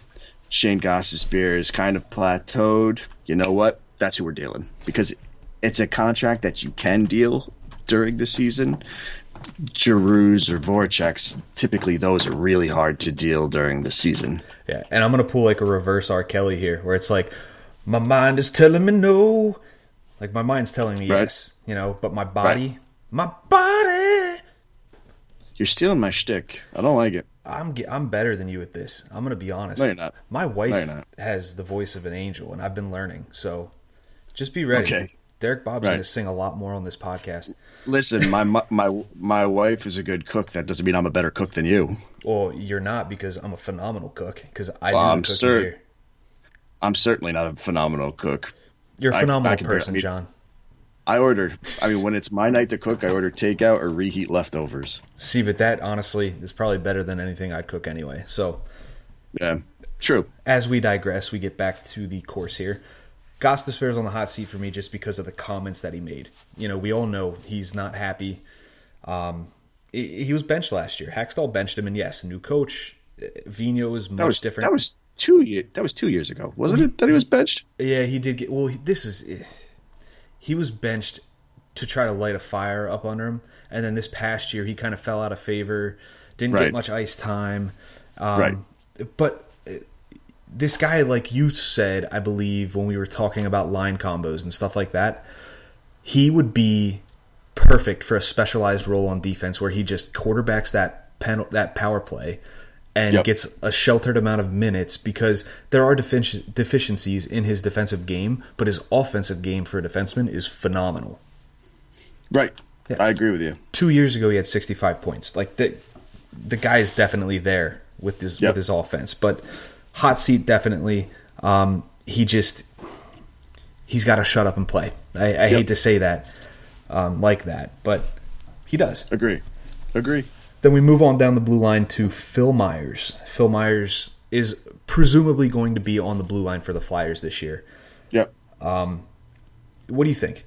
Shane Gostisbehere is kind of plateaued. You know what? That's who we're dealing because it's a contract that you can deal during the season. Giroux's or Voracek's, typically those are really hard to deal during the season. Yeah, and I'm gonna pull like a reverse R. Kelly here, where it's like, my mind is telling me no, like my mind's telling me Right. yes, you know, but my body, my body, You're stealing my shtick. I don't like it. I'm I'm better than you at this. I'm gonna be honest. No, you're not. My wife No, not. has the voice of an angel, and I've been learning. So, just be ready. Okay. Derek Bob's Right. gonna sing a lot more on this podcast. Listen, my my my, my wife is a good cook. That doesn't mean I'm a better cook than you. Well, you're not because I'm a phenomenal cook. Because I Well, do the I'm cooking cer- here. I'm certainly not a phenomenal cook. You're a phenomenal I can barely- person, I mean- John. I order. I mean, when it's my night to cook, I order takeout or reheat leftovers. See, but that honestly is probably better than anything I'd cook anyway. So, Yeah, true. as we digress, we get back to the course here. Gostisbehere on the hot seat for me just because of the comments that he made. You know, we all know he's not happy. Um, he, he was benched last year. Hextall benched him, and yes, new coach. uh, Vigneault is much That was different. That was two year. That was two years ago, wasn't it? That he was benched. Yeah, he did get. Well, he- this is. eh, He was benched to try to light a fire up under him, and then this past year he kind of fell out of favor. Didn't Right. get much ice time. Um, Right. But this guy, like you said, I believe when we were talking about line combos and stuff like that, he would be perfect for a specialized role on defense where he just quarterbacks that pen, that power play and Yep. gets a sheltered amount of minutes because there are defici- deficiencies in his defensive game, but his offensive game for a defenseman is phenomenal. Right. Yeah. I agree with you. Two years ago, he had 65 points. Like the the guy is definitely there with his Yep. with his offense, but hot seat definitely. Um, he just he's got to shut up and play. I, I hate to say that um, like that, but he does. Agree. Agree. Then we move on down the blue line to Phil Myers. Phil Myers is presumably going to be on the blue line for the Flyers this year. Yep. What do you think?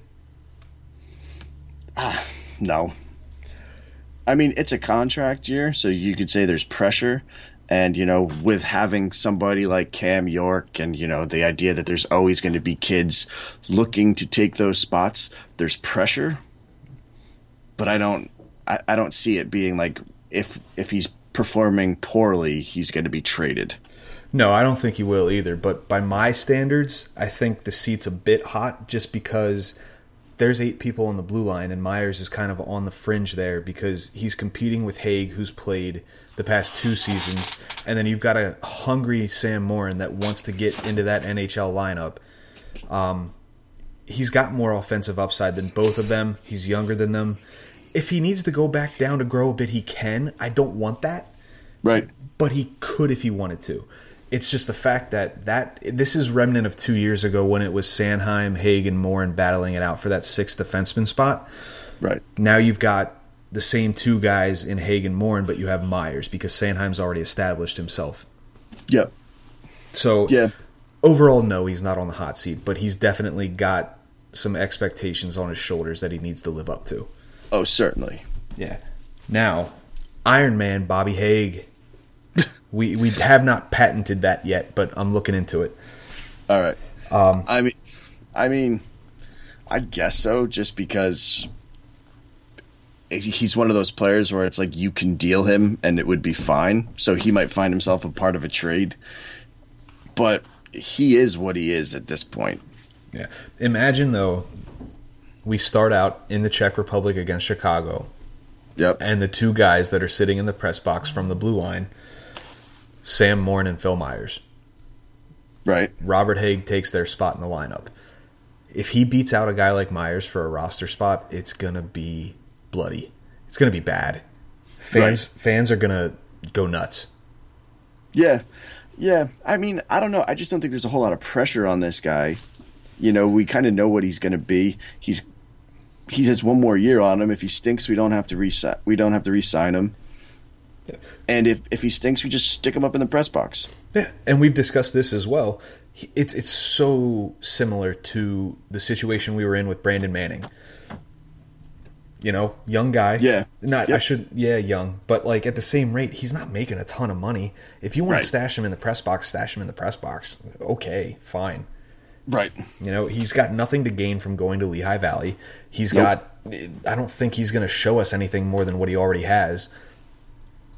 No. I mean, it's a contract year, so you could say there's pressure. And, you know, with having somebody like Cam York and, you know, the idea that there's always going to be kids looking to take those spots, there's pressure. But I don't I, I don't see it being like if if he's performing poorly, he's going to be traded. No, I don't think he will either. But by my standards, I think the seat's a bit hot just because there's eight people on the blue line, and Myers is kind of on the fringe there because he's competing with Hägg, who's played the past two seasons, and then you've got a hungry Sam Morin that wants to get into that NHL lineup. Um, he's got more offensive upside than both of them. He's younger than them. If he needs to go back down to grow a bit, he can. I don't want that Right. but he could if he wanted to. It's just the fact that that this is remnant of two years ago when it was Sanheim, Hagen, Morin battling it out for that sixth defenseman spot. Right. Now you've got the same two guys in Hagen, Morin, but you have Myers because Sanheim's already established himself. Yep. So Yeah. overall, no, he's not on the hot seat, but he's definitely got some expectations on his shoulders that he needs to live up to. Oh, certainly. Yeah. Now, Iron Man Bobby Hägg. We we have not patented that yet, but I'm looking into it. All right. Um, I mean, I mean, I guess so. Just because he's one of those players where it's like you can deal him and it would be fine. So he might find himself a part of a trade, but he is what he is at this point. Yeah. Imagine though, we start out in the Czech Republic against Chicago, Yep. and the two guys that are sitting in the press box from the blue line Sam Morin and Phil Myers. Right. Robert Hägg takes their spot in the lineup. If he beats out a guy like Myers for a roster spot, it's gonna be bloody. It's gonna be bad. Fans Right. fans are gonna go nuts. Yeah. Yeah. I mean, I don't know. I just don't think there's a whole lot of pressure on this guy. You know, we kind of know what he's going to be. He's he has one more year on him. If he stinks, we don't have to re we don't have to re-sign him. And if if he stinks, we just stick him up in the press box. Yeah, and we've discussed this as well. It's it's so similar to the situation we were in with Brandon Manning. You know, young guy. Yeah. Not I should yeah, young, but like at the same rate, he's not making a ton of money. If you want Right. to stash him in the press box, stash him in the press box. Okay, fine. Right. You know, he's got nothing to gain from going to Lehigh Valley. He's Nope. got I don't think he's going to show us anything more than what he already has.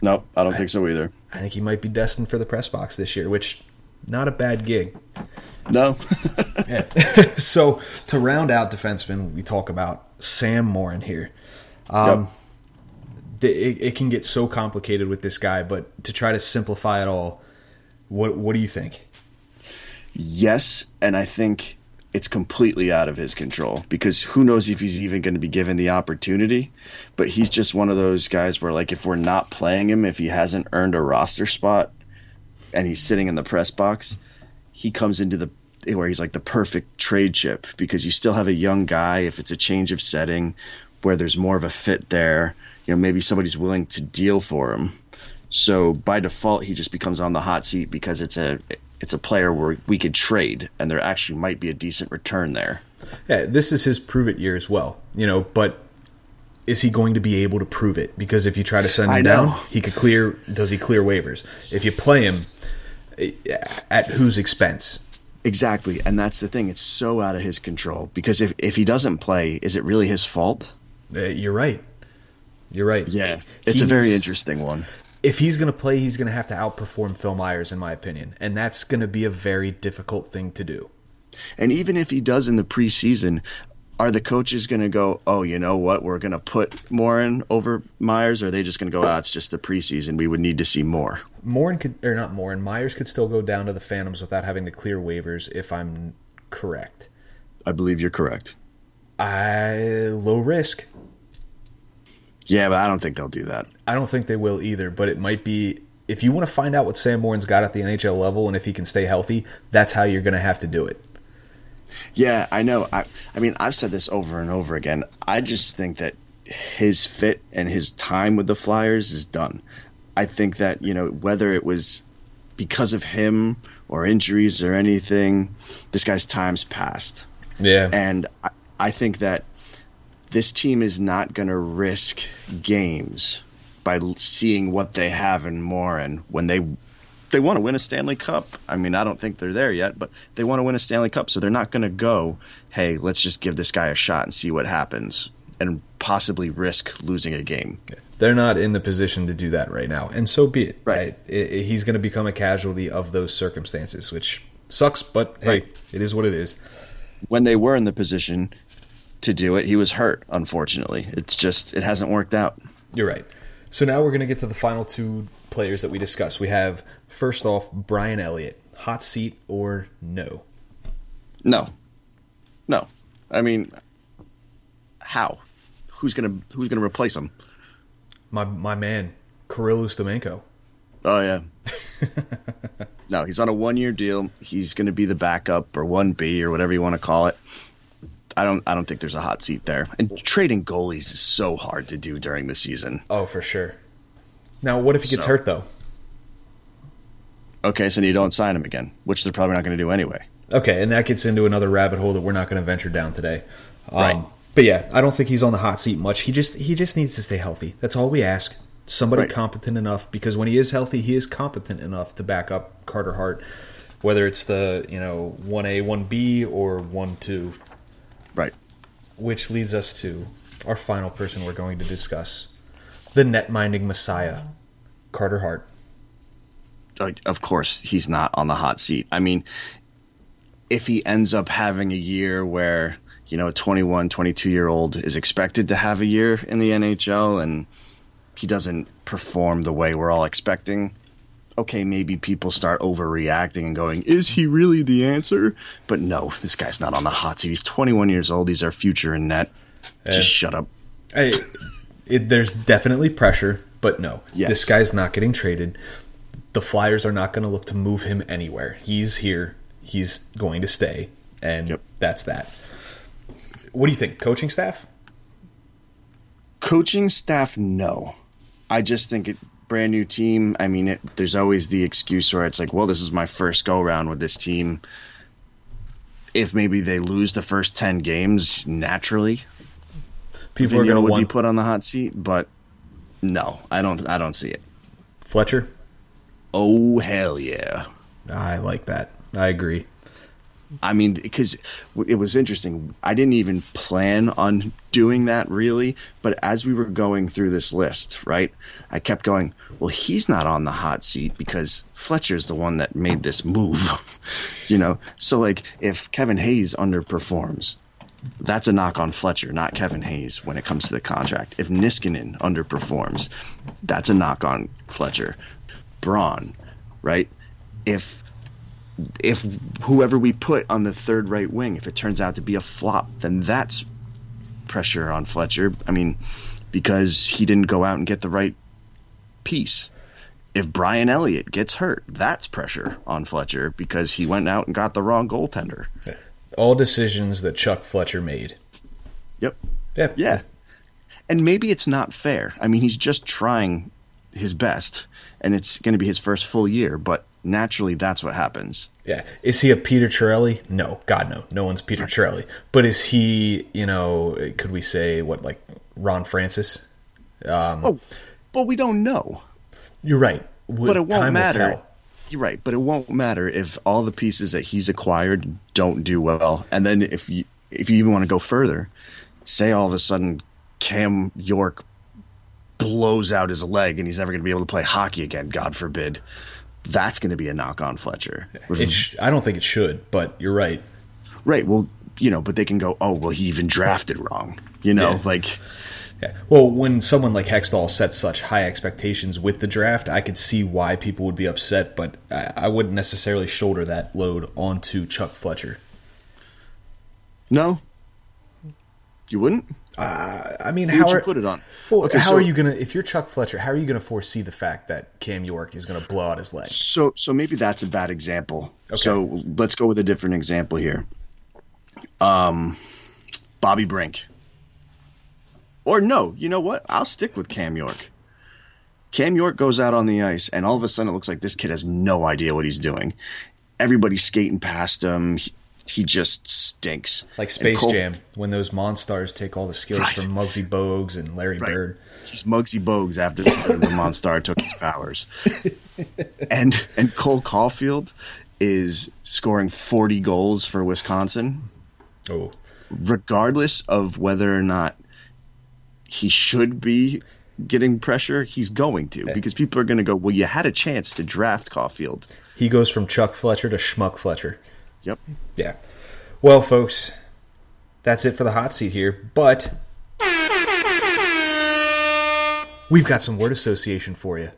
No, I don't think so either. I think he might be destined for the press box this year, which not a bad gig. No. [LAUGHS] Yeah. [LAUGHS] so to round out defensemen, we talk about Sam Morin here. Um, th- it, it can get so complicated with this guy, but to try to simplify it all, what what do you think? yes, and I think it's completely out of his control because who knows if he's even going to be given the opportunity. But he's just one of those guys where, like, if we're not playing him, if he hasn't earned a roster spot and he's sitting in the press box, he comes into the where he's like the perfect trade chip because you still have a young guy. If it's a change of setting where there's more of a fit there, you know, maybe somebody's willing to deal for him. So by default, he just becomes on the hot seat because it's a it's a player where we could trade, and there actually might be a decent return there. Yeah, this is his prove it year as well. You know, but is he going to be able to prove it? Because if you try to send him down, he could clear. Does he clear waivers? If you play him, eh, at whose expense? Exactly, and that's the thing. It's so out of his control because if if he doesn't play, is it really his fault? Uh, you're right. You're right. Yeah, it's a very interesting one. If he's going to play, he's going to have to outperform Phil Myers, in my opinion, and that's going to be a very difficult thing to do. And even if he does in the preseason, are the coaches going to go, oh, you know what, we're going to put Morin over Myers? Or are they just going to go, ah, it's just the preseason. We would need to see more. Morin could, or not Morin, Myers could still go down to the Phantoms without having to clear waivers, if I'm correct. I believe you're correct. I low risk. Yeah, but I don't think they'll do that. I don't think they will either, but it might be if you want to find out what Sam Morin's got at the NHL level and if he can stay healthy, that's how you're going to have to do it. Yeah, I know. I, I mean, I've said this over and over again. I just think that his fit and his time with the Flyers is done. I think that, you know, whether it was because of him or injuries or anything, this guy's time's passed. Yeah. And I, I think that this team is not going to risk games by seeing what they have in Morin when they they want to win a Stanley Cup. I mean, I don't think they're there yet, but they want to win a Stanley Cup, so they're not going to go, "Hey, let's just give this guy a shot and see what happens." And possibly risk losing a game. They're not in the position to do that right now, and so be it. Right. He's going to become a casualty of those circumstances, which sucks, but hey, Right. it is what it is. When they were in the position to do it, he was hurt. Unfortunately, it's just it hasn't worked out. You're right. So now we're going to get to the final two players that we discussed. We have first off Brian Elliott, hot seat or no? No, no. I mean, how? Who's gonna Who's gonna replace him? My my man, Kirill Ustimenko. Oh yeah. [LAUGHS] no, he's on a one year deal. He's gonna be the backup or one B or whatever you want to call it. I don't. I don't think there's a hot seat there. And trading goalies is so hard to do during the season. Oh, for sure. Now, what if he gets So- hurt though? Okay, so you don't sign him again, which they're probably not going to do anyway. Okay, and that gets into another rabbit hole that we're not going to venture down today. Um, Right. But yeah, I don't think he's on the hot seat much. He just he just needs to stay healthy. That's all we ask. Somebody Right. competent enough because when he is healthy, he is competent enough to back up Carter Hart, whether it's the you know one A, one B, or one two. Which leads us to our final person we're going to discuss, the net minding messiah, Carter Hart. Of course, he's not on the hot seat. I mean, if he ends up having a year where you know a 21, 22 year old is expected to have a year in the NHL and he doesn't perform the way we're all expecting, okay, maybe people start overreacting and going, is he really the answer? But no, this guy's not on the hot seat. He's 21 years old. He's our future in net. Just shut up. I, it, there's definitely pressure, but no, Yes. this guy's not getting traded. The Flyers are not going to look to move him anywhere. He's here. He's going to stay, and Yep. that's that. What do you think, coaching staff? Coaching staff, no. I just think it brand new team. I mean, it, there's always the excuse where it's like, well, this is my first go round with this team. If maybe they lose the first ten games, naturally, People are going to want be put on the hot seat. But no, I don't. I don't see it. Fletcher. Oh hell yeah! I like that. I agree. I mean, because it was interesting. I didn't even plan on doing that really, but as we were going through this list, right, I kept going, well, he's not on the hot seat because Fletcher's the one that made this move, [LAUGHS] you know? So, like, if Kevin Hayes underperforms, that's a knock on Fletcher, not Kevin Hayes when it comes to the contract. If Niskanen underperforms, that's a knock on Fletcher. Braun, right? If if whoever we put on the third right wing, if it turns out to be a flop, then that's pressure on Fletcher. I mean, because he didn't go out and get the right piece. If Brian Elliott gets hurt, that's pressure on Fletcher because he went out and got the wrong goaltender. All decisions that Chuck Fletcher made. Yep. Yep. Yeah. And maybe it's not fair. I mean, he's just trying his best, and it's going to be his first full year, but naturally that's what happens. Yeah. Is he a Peter Chiarelli? No. God, no. No one's Peter Chiarelli. But is he, you know, could we say, what, like Ron Francis? Um, Oh, but we don't know. You're right. But it won't matter. You're right, but it won't matter if all the pieces that he's acquired don't do well. And then if you if you even want to go further, say all of a sudden Cam York blows out his leg and he's never going to be able to play hockey again, God forbid. That's going to be a knock on Fletcher. It sh- I don't think it should, but you're right. Right. Well, you know, but they can go, oh, well, he even drafted wrong. You know, Yeah. like, Yeah. Well, when someone like Hextall sets such high expectations with the draft, I could see why people would be upset, but I, I wouldn't necessarily shoulder that load onto Chuck Fletcher. no, you wouldn't. I mean, Who how are, put it on? Well, Okay, how so- are you gonna? If you're Chuck Fletcher, how are you gonna foresee the fact that Cam York is gonna blow out his leg? So, so maybe that's a bad example. Okay. So let's go with a different example here. Um, Bobby Brink. Or no, you know what? I'll stick with Cam York. Cam York goes out on the ice, and all of a sudden it looks like this kid has no idea what he's doing. Everybody's skating past him. He, just stinks. Like Space Cole- Jam, when those Monstars take all the skills Right. from Muggsy Bogues and Larry Right. Bird. He's Muggsy Bogues after the Monstar took his powers. [LAUGHS] And and Cole Caufield is scoring 40 goals for Wisconsin, Oh, regardless of whether or not he should be getting pressure, he's going to because people are going to go, "Well, you had a chance to draft Caufield." he goes from Chuck Fletcher to Schmuck Fletcher. Yep. Yeah. Well, folks, that's it for the hot seat here. But we've got some word association for you.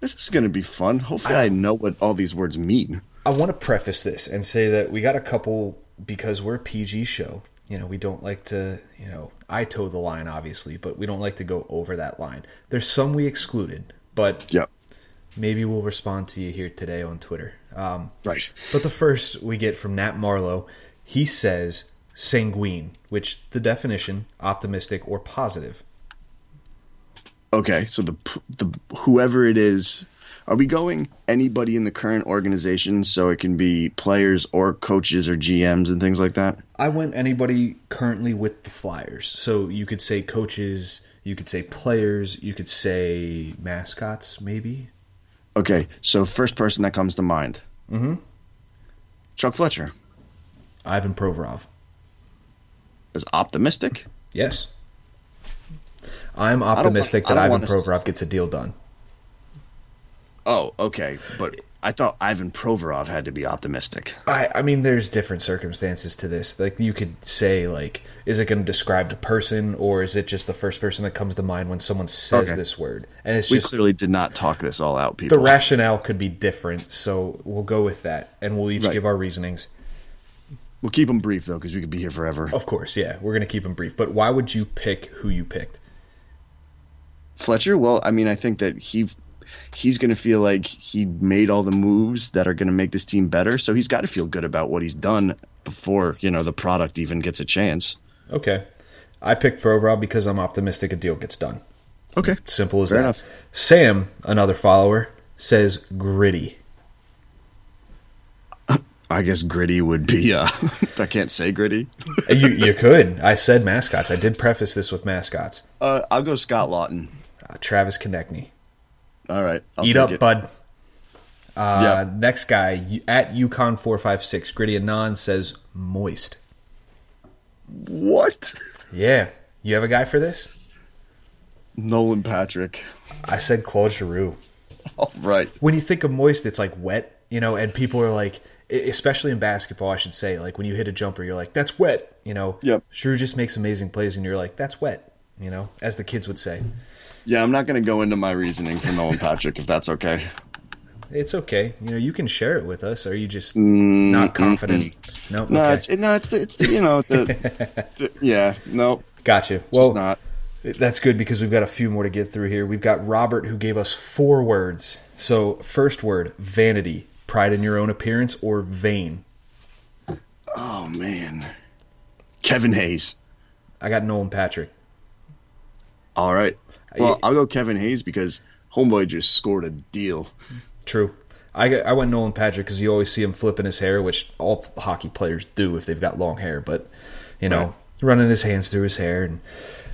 This is going to be fun. Hopefully I know what all these words mean. I want to preface this and say that we got a couple because we're a PG show. You know, we don't like to, you know, I toe the line obviously, but we don't like to go over that line. There's some we excluded, but Yep. Maybe we'll respond to you here today on Twitter. Um, Right. But the first we get from Nat Marlowe, he says sanguine, which the definition optimistic or positive. Okay, so the the whoever it is, are we going anybody in the current organization so it can be players or coaches or GMs and things like that? I went anybody currently with the Flyers. So you could say coaches, you could say players, you could say mascots, maybe. Okay, so first person that comes to mind. Mm-hmm. Chuck Fletcher Ivan Provorov. is optimistic. Yes. I'm want- optimistic I that Ivan want to- Provorov gets a deal done. Oh, okay, but I thought Ivan Provorov had to be optimistic. I, I mean, there's different circumstances to this. Like, you could say, like, is it going to describe the person, or is it just the first person that comes to mind when someone says Okay. this word? And it's We just clearly did not talk this all out, people. the rationale could be different. So we'll go with that, and we'll each Right. give our reasonings. We'll keep them brief though, because we could be here forever. Of course, yeah, we're going to keep them brief. But why would you pick who you picked? Fletcher, well, I mean, I think that he he's going to feel like he made all the moves that are going to make this team better. So he's got to feel good about what he's done before you know the product even gets a chance. Okay. I picked Provorov because I'm optimistic a deal gets done. Okay, Simple as Fair that. enough. Sam, another follower, says gritty. I guess gritty would be. Uh, [LAUGHS] I can't say gritty. you you could. I said mascots. I did preface this with mascots. Uh, I'll go Scott Laughton. Uh, Travis Konecny. All right, I'll Eat up, it. bud. Uh, Yeah. Next guy at Yukon four five six. Gritty Anon says moist. What? Yeah, you have a guy for this? Nolan Patrick. I said Claude Giroux. [LAUGHS] All right. when you think of moist, it's like wet, you know, and people are like, especially in basketball, I should say, like when you hit a jumper, you're like, that's wet, you know. Yep. Drew just makes amazing plays, and you're like, that's wet, you know, as the kids would say. Yeah, I'm not going to go into my reasoning for Nolan Patrick if that's okay. It's okay, you know, you can share it with us. Are you just mm, not confident? No, No, okay. it's no, it's the, it's the, you know the, [LAUGHS] the yeah no, got you. Well, not. That's good because we've got a few more to get through here. We've got Robert who gave us four words. So, first word, vanity, pride in your own appearance, or vain. Oh man, Kevin Hayes. I got Nolan Patrick. All right. Well, I'll go Kevin Hayes because Homeboy just scored a deal. True. I, I went Nolan Patrick because you always see him flipping his hair, which all hockey players do if they've got long hair. But you know, Right. running his hands through his hair. And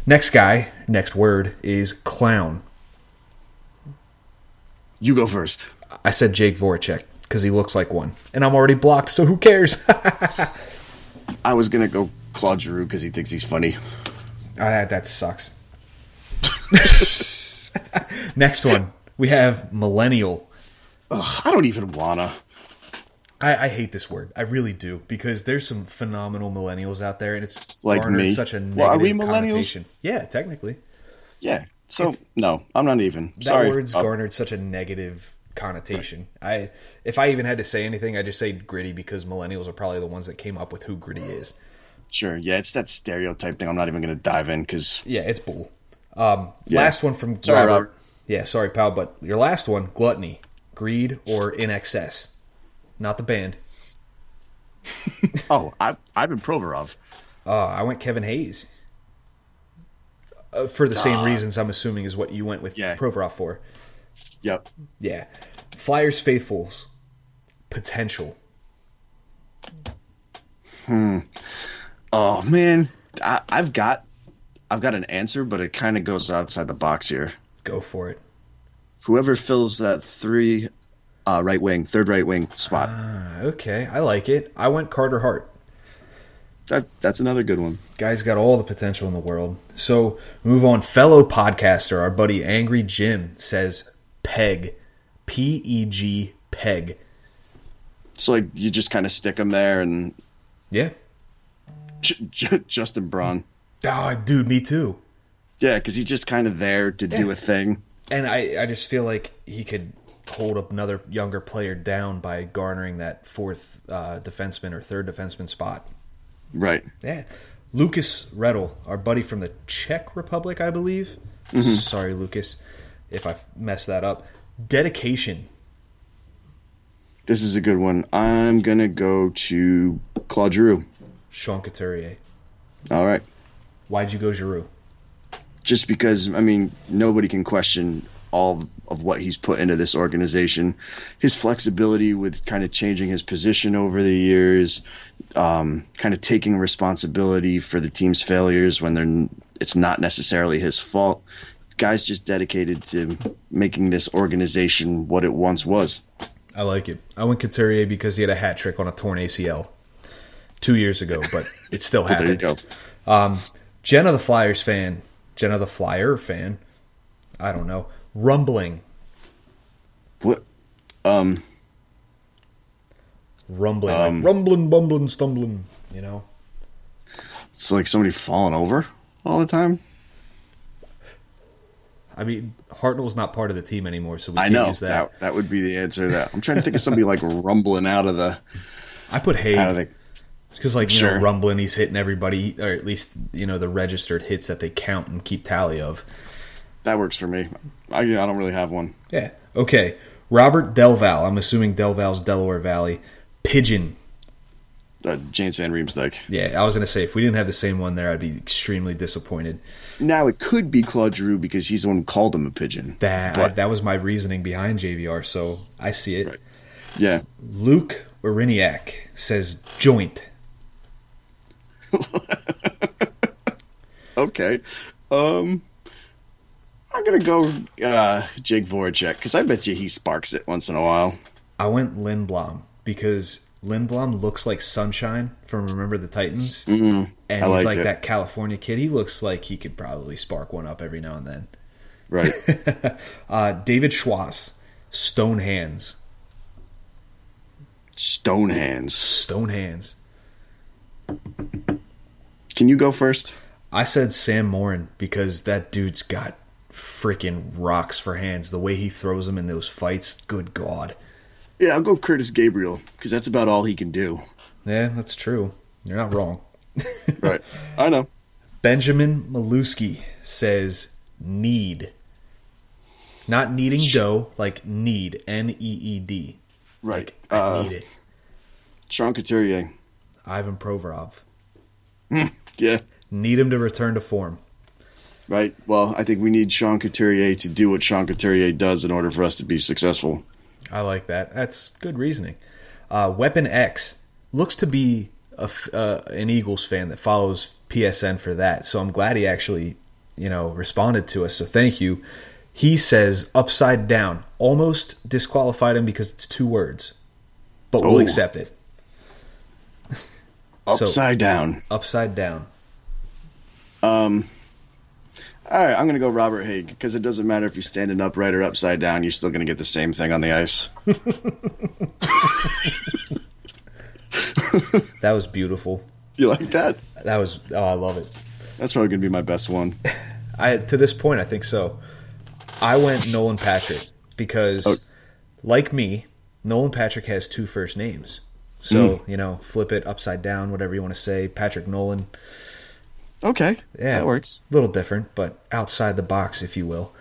next guy, next word is clown. You go first. I said Jake Voracek because he looks like one, and I'm already blocked. So who cares? [LAUGHS] I was gonna go Claude Giroux because he thinks he's funny. Ah, that sucks. [LAUGHS] Next one, we have millennial. Ugh, I don't even wanna. I, I hate this word. I really do because there's some phenomenal millennials out there, and it's Like garnered me? such a negative Well, are we millennials? Yeah, technically, Yeah. So no, I'm not even. that Sorry. word's Uh, garnered such a negative connotation. I if I even had to say anything, I just say gritty because millennials are probably the ones that came up with who gritty is. Sure. Yeah, it's that stereotype thing. I'm not even gonna dive in because Yeah, it's bull. Um, Yeah. Last one from Sorry, Robert. Robert. Yeah, sorry, pal, but your last one, gluttony, greed, or in excess. Not the band. [LAUGHS] oh, I Ivan Provorov. Uh, I went Kevin Hayes. Uh, for the same reasons, I'm assuming, is what you went with Yeah. Provorov for. Yep. Yeah. Flyers faithfuls. Potential. Hmm. Oh man, I, I've got I've got an answer, but it kind of goes outside the box here. Go for it. Whoever fills that three uh, right wing, third right wing spot, Ah, okay, I like it. I went Carter Hart. that that's another good one. Guy's got all the potential in the world. So move on. Fellow podcaster, our buddy Angry Jim says Peg, P E G Peg. So like you just kind of stick him there, and Yeah. J- J- Justin Braun, Oh, dude, me too. yeah, because he's just kind of there to do a thing. And I, I just feel like he could hold up another younger player down by garnering that fourth uh, defenseman or third defenseman spot. Right. Yeah. Lucas Redl, our buddy from the Czech Republic, I believe. Sorry, Lucas, if I messed that up. Dedication. This is a good one. I'm gonna go to Claude Giroux. Sean Couturier. All right. Why'd you go Giroux? just because I mean nobody can question all of what he's put into this organization. His flexibility with kind of changing his position over the years, um, kind of taking responsibility for the team's failures when they're it's not necessarily his fault. Guy's just dedicated to making this organization what it once was. I like it. I went Couturier because he had a hat trick on a torn ACL two years ago, but it still [LAUGHS] There you happened. go. Um, Jenna the Flyers fan, Jenna the Flyer fan, I don't know. Rumbling. What? Um, Rumbling, Um, like rumbling, bumbling, stumbling. You know. it's like somebody falling over all the time. I mean, Hartnell's not part of the team anymore, so we I know use that. that. that would be the answer. To that I'm trying to think of somebody like [LAUGHS] rumbling out of the I put Hägg out of the. Because, like, you Sure. know, rumbling, he's hitting everybody, or at least you know the registered hits that they count and keep tally of. That works for me. I, I don't really have one. Yeah. Okay. Robert Delval. I'm assuming Delval's Delaware Valley. Pigeon. Uh, James Van Riemsdyk. Yeah, I was gonna say if we didn't have the same one there, I'd be extremely disappointed. Now it could be Claude drew because he's the one who called him a pigeon. That But- that was my reasoning behind JVR, so I see it. Right. Yeah. Luke Oriniak says joint. [LAUGHS] Okay. Um, I'm gonna go uh, Jake Voracek because I bet you he sparks it once in a while. I went Lindblom because Lindblom looks like Sunshine from Remember the Titans, Mm-hmm. and I he's like it. that California kid. He looks like he could probably spark one up every now and then. Right. [LAUGHS] Uh, David Schwass, Stone Hands, Stone hands. Stone Hands. Can you go first? I said Sam Morin because that dude's got freaking rocks for hands. The way he throws them in those fights, good god. Yeah, I'll go Curtis Gabriel because that's about all he can do. Yeah, that's true. You're not wrong. [LAUGHS] Right. I know. Benjamin Maluski says need. Not kneading dough, like need. N E E D. Right. Like, I Uh, need it. Sean Couturier. Ivan Provorov. Yeah. Need him to return to form. Right. Well, I think we need Sean Couturier to do what Sean Couturier does in order for us to be successful. I like that. That's good reasoning. Uh, Weapon X looks to be a uh, an Eagles fan that follows PSN for that. So I'm glad he actually, you know, responded to us. So thank you. He says upside down. Almost disqualified him because it's two words, but we'll Oh. accept it. Upside down. Upside down. Um. All right, I'm gonna go Robert Hägg because it doesn't matter if you're standing upright or upside down. You're still gonna get the same thing on the ice. [LAUGHS] [LAUGHS] That was beautiful. You like that? That was oh, I love it. That's probably gonna be my best one. [LAUGHS] I to this point, I think so. I went Nolan Patrick because, Oh. like me, Nolan Patrick has two first names. So you know, flip it upside down, whatever you want to say. Patrick Nolan, Okay. yeah, that works. A little different, but outside the box, if you will.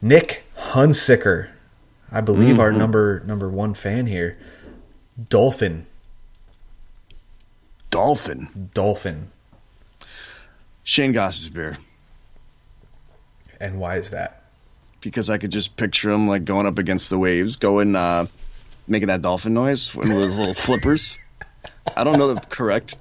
Nick Hunsicker, I believe our number number one fan here. Dolphin, Dolphin. Dolphin, Shane Gostisbehere. and why is that? because I could just picture him like going up against the waves, going uh, making that dolphin noise with those little flippers. I don't know the correct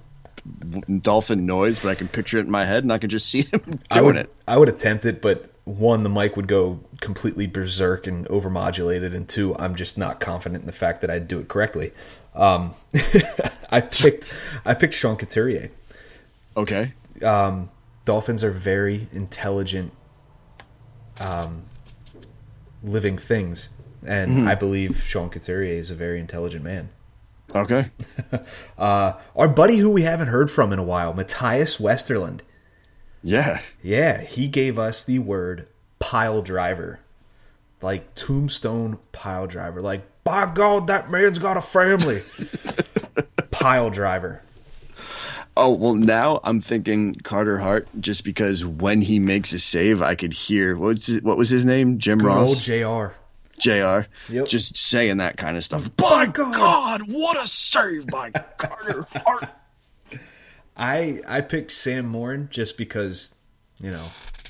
dolphin noise, but I can picture it in my head, and I can just see [LAUGHS] him doing I would, it. I would attempt it, but one, the mic would go completely berserk and overmodulated, and two, I'm just not confident in the fact that I'd do it correctly. Um, [LAUGHS] I picked, I picked Sean Couturier. Okay, Um, dolphins are very intelligent, um, living things, and I believe Sean Couturier is a very intelligent man. okay, [LAUGHS] Uh, our buddy who we haven't heard from in a while, Matthias Westerland. yeah, Yeah, he gave us the word pile driver. Like tombstone pile driver. Like, by God, that man's got a family. [LAUGHS] pile driver. Oh well, now I'm thinking Carter Hart, just because when he makes a save, I could hear what's his, what was his name, Jim Good old Ross, JR. Jr. Yep. Just saying that kind of stuff. By God. God, what a save by Carter Hart! I I picked Sam Morin just because, you know,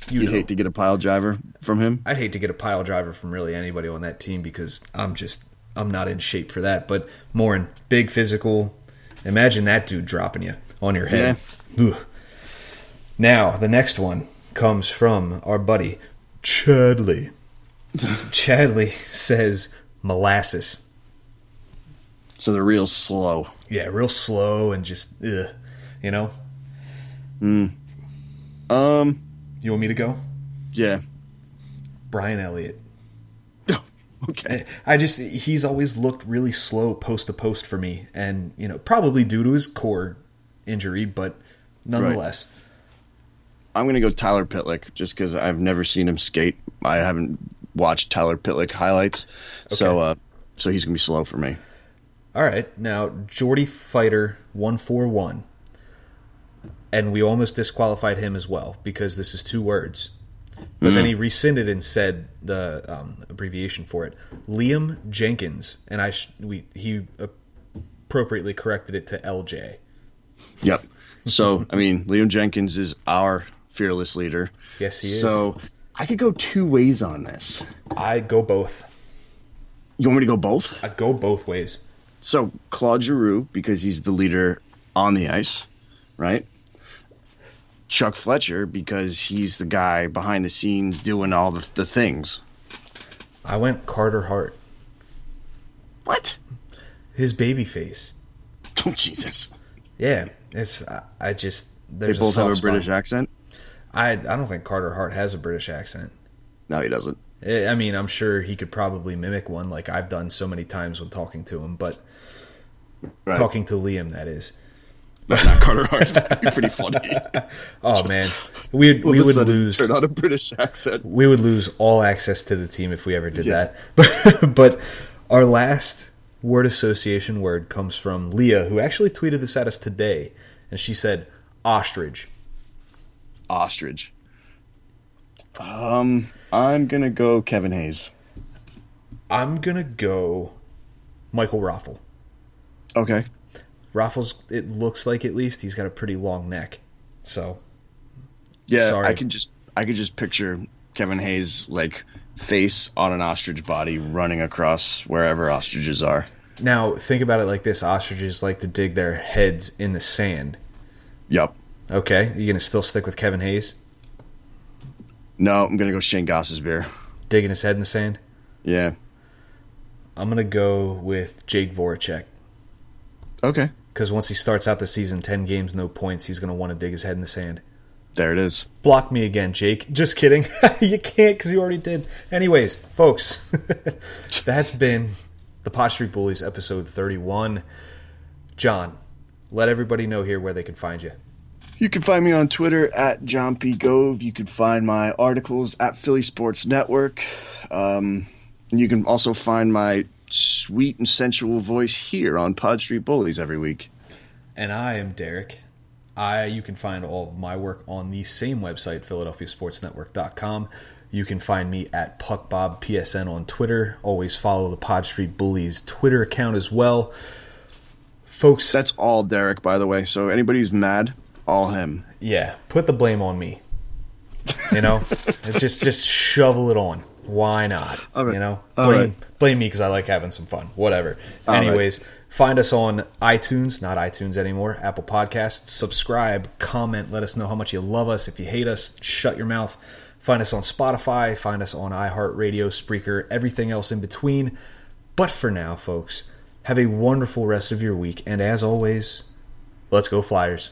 you You'd know, hate to get a pile driver from him. I'd hate to get a pile driver from really anybody on that team because I'm just I'm not in shape for that. But Morin, big physical. Imagine that dude dropping you on your head. Ugh. Now the next one comes from our buddy Chadley. [LAUGHS] Chadley says molasses. So they're real slow. Yeah, real slow and just ugh, you know. Mm. Um, You want me to go? yeah. Brian Elliott. [LAUGHS] Okay. I just he's always looked really slow post to post for me, and you know probably due to his core injury, but nonetheless. I'm going to go Tyler Pitlick just because I've never seen him skate. I haven't watched Tyler Pitlick highlights, so uh, so he's going to be slow for me. All right, now Jordy Fighter one four one, and we almost disqualified him as well because this is two words. But then he rescinded and said the um, abbreviation for it, Liam Jenkins, and I sh- we he appropriately corrected it to LJ. Yep. So I mean, Liam Jenkins is our fearless leader. Yes, he is. So I could go two ways on this. I go both. You want me to go both? I go both ways. So Claude Giroux because he's the leader on the ice, right? Chuck Fletcher because he's the guy behind the scenes doing all the, the things. I went Carter Hart, What? his baby face. [LAUGHS] Oh Jesus! Yeah, it's I- I just They both have soft a spot. British accent. I I don't think Carter Hart has a British accent. No, he doesn't. I I mean, I'm sure he could probably mimic one, like I've done so many times when talking to him. But Right. talking to Liam, that is. No, not Carter Hart. That'd be pretty funny. [LAUGHS] Oh man, we we would lose. Turn on a British accent. We would lose all access to the team if we ever did Yeah. that. [LAUGHS] But but our last word association word comes from Leah, who actually tweeted this at us today, and she said ostrich. Ostrich. Um, I'm gonna go Kevin Hayes. I'm gonna go Michael Raffl. Okay. Raffl's, it looks like at least he's got a pretty long neck. So Yeah, Sorry. I can just I could just picture Kevin Hayes like face on an ostrich body running across wherever ostriches are. now think about it like this: ostriches like to dig their heads in the sand. Yup. Okay, you gonna still stick with Kevin Hayes No, I'm gonna go Shane Gostisbehere. digging his head in the sand? Yeah. I'm gonna go with Jake Voracek Okay. because once he starts out the season, ten games, no points, he's gonna want to dig his head in the sand. There it is. Block me again, Jake. [LAUGHS] Just kidding. [LAUGHS] you can't because you already did. Anyways, folks, [LAUGHS] that's been the Pod Street Bullies episode 31. John, let everybody know here where they can find you. You can find me on Twitter at John P. Gove. You can find my articles at Philly Sports Network. Um, you can also find my sweet and sensual voice here on Pod Street Bullies every week. And I am Derek. I you can find all of my work on the same website, PhiladelphiaSportsNetwork.com. You can find me at PuckBobPSN on Twitter. Always follow the Pod Street Bullies Twitter account as well. Folks, That's all Derek, by the way. So anybody who's mad, all him. yeah, put the blame on me. You know, [LAUGHS] just just shovel it on. Why not? Right. You know, blame right. blame me because I like having some fun. Whatever. All right. Anyways, find us on iTunes, not iTunes anymore, Apple Podcasts. Subscribe, comment, let us know how much you love us. If you hate us, shut your mouth. Find us on Spotify. Find us on iHeartRadio, Spreaker, everything else in between. But for now, folks, have a wonderful rest of your week. And as always, let's go Flyers.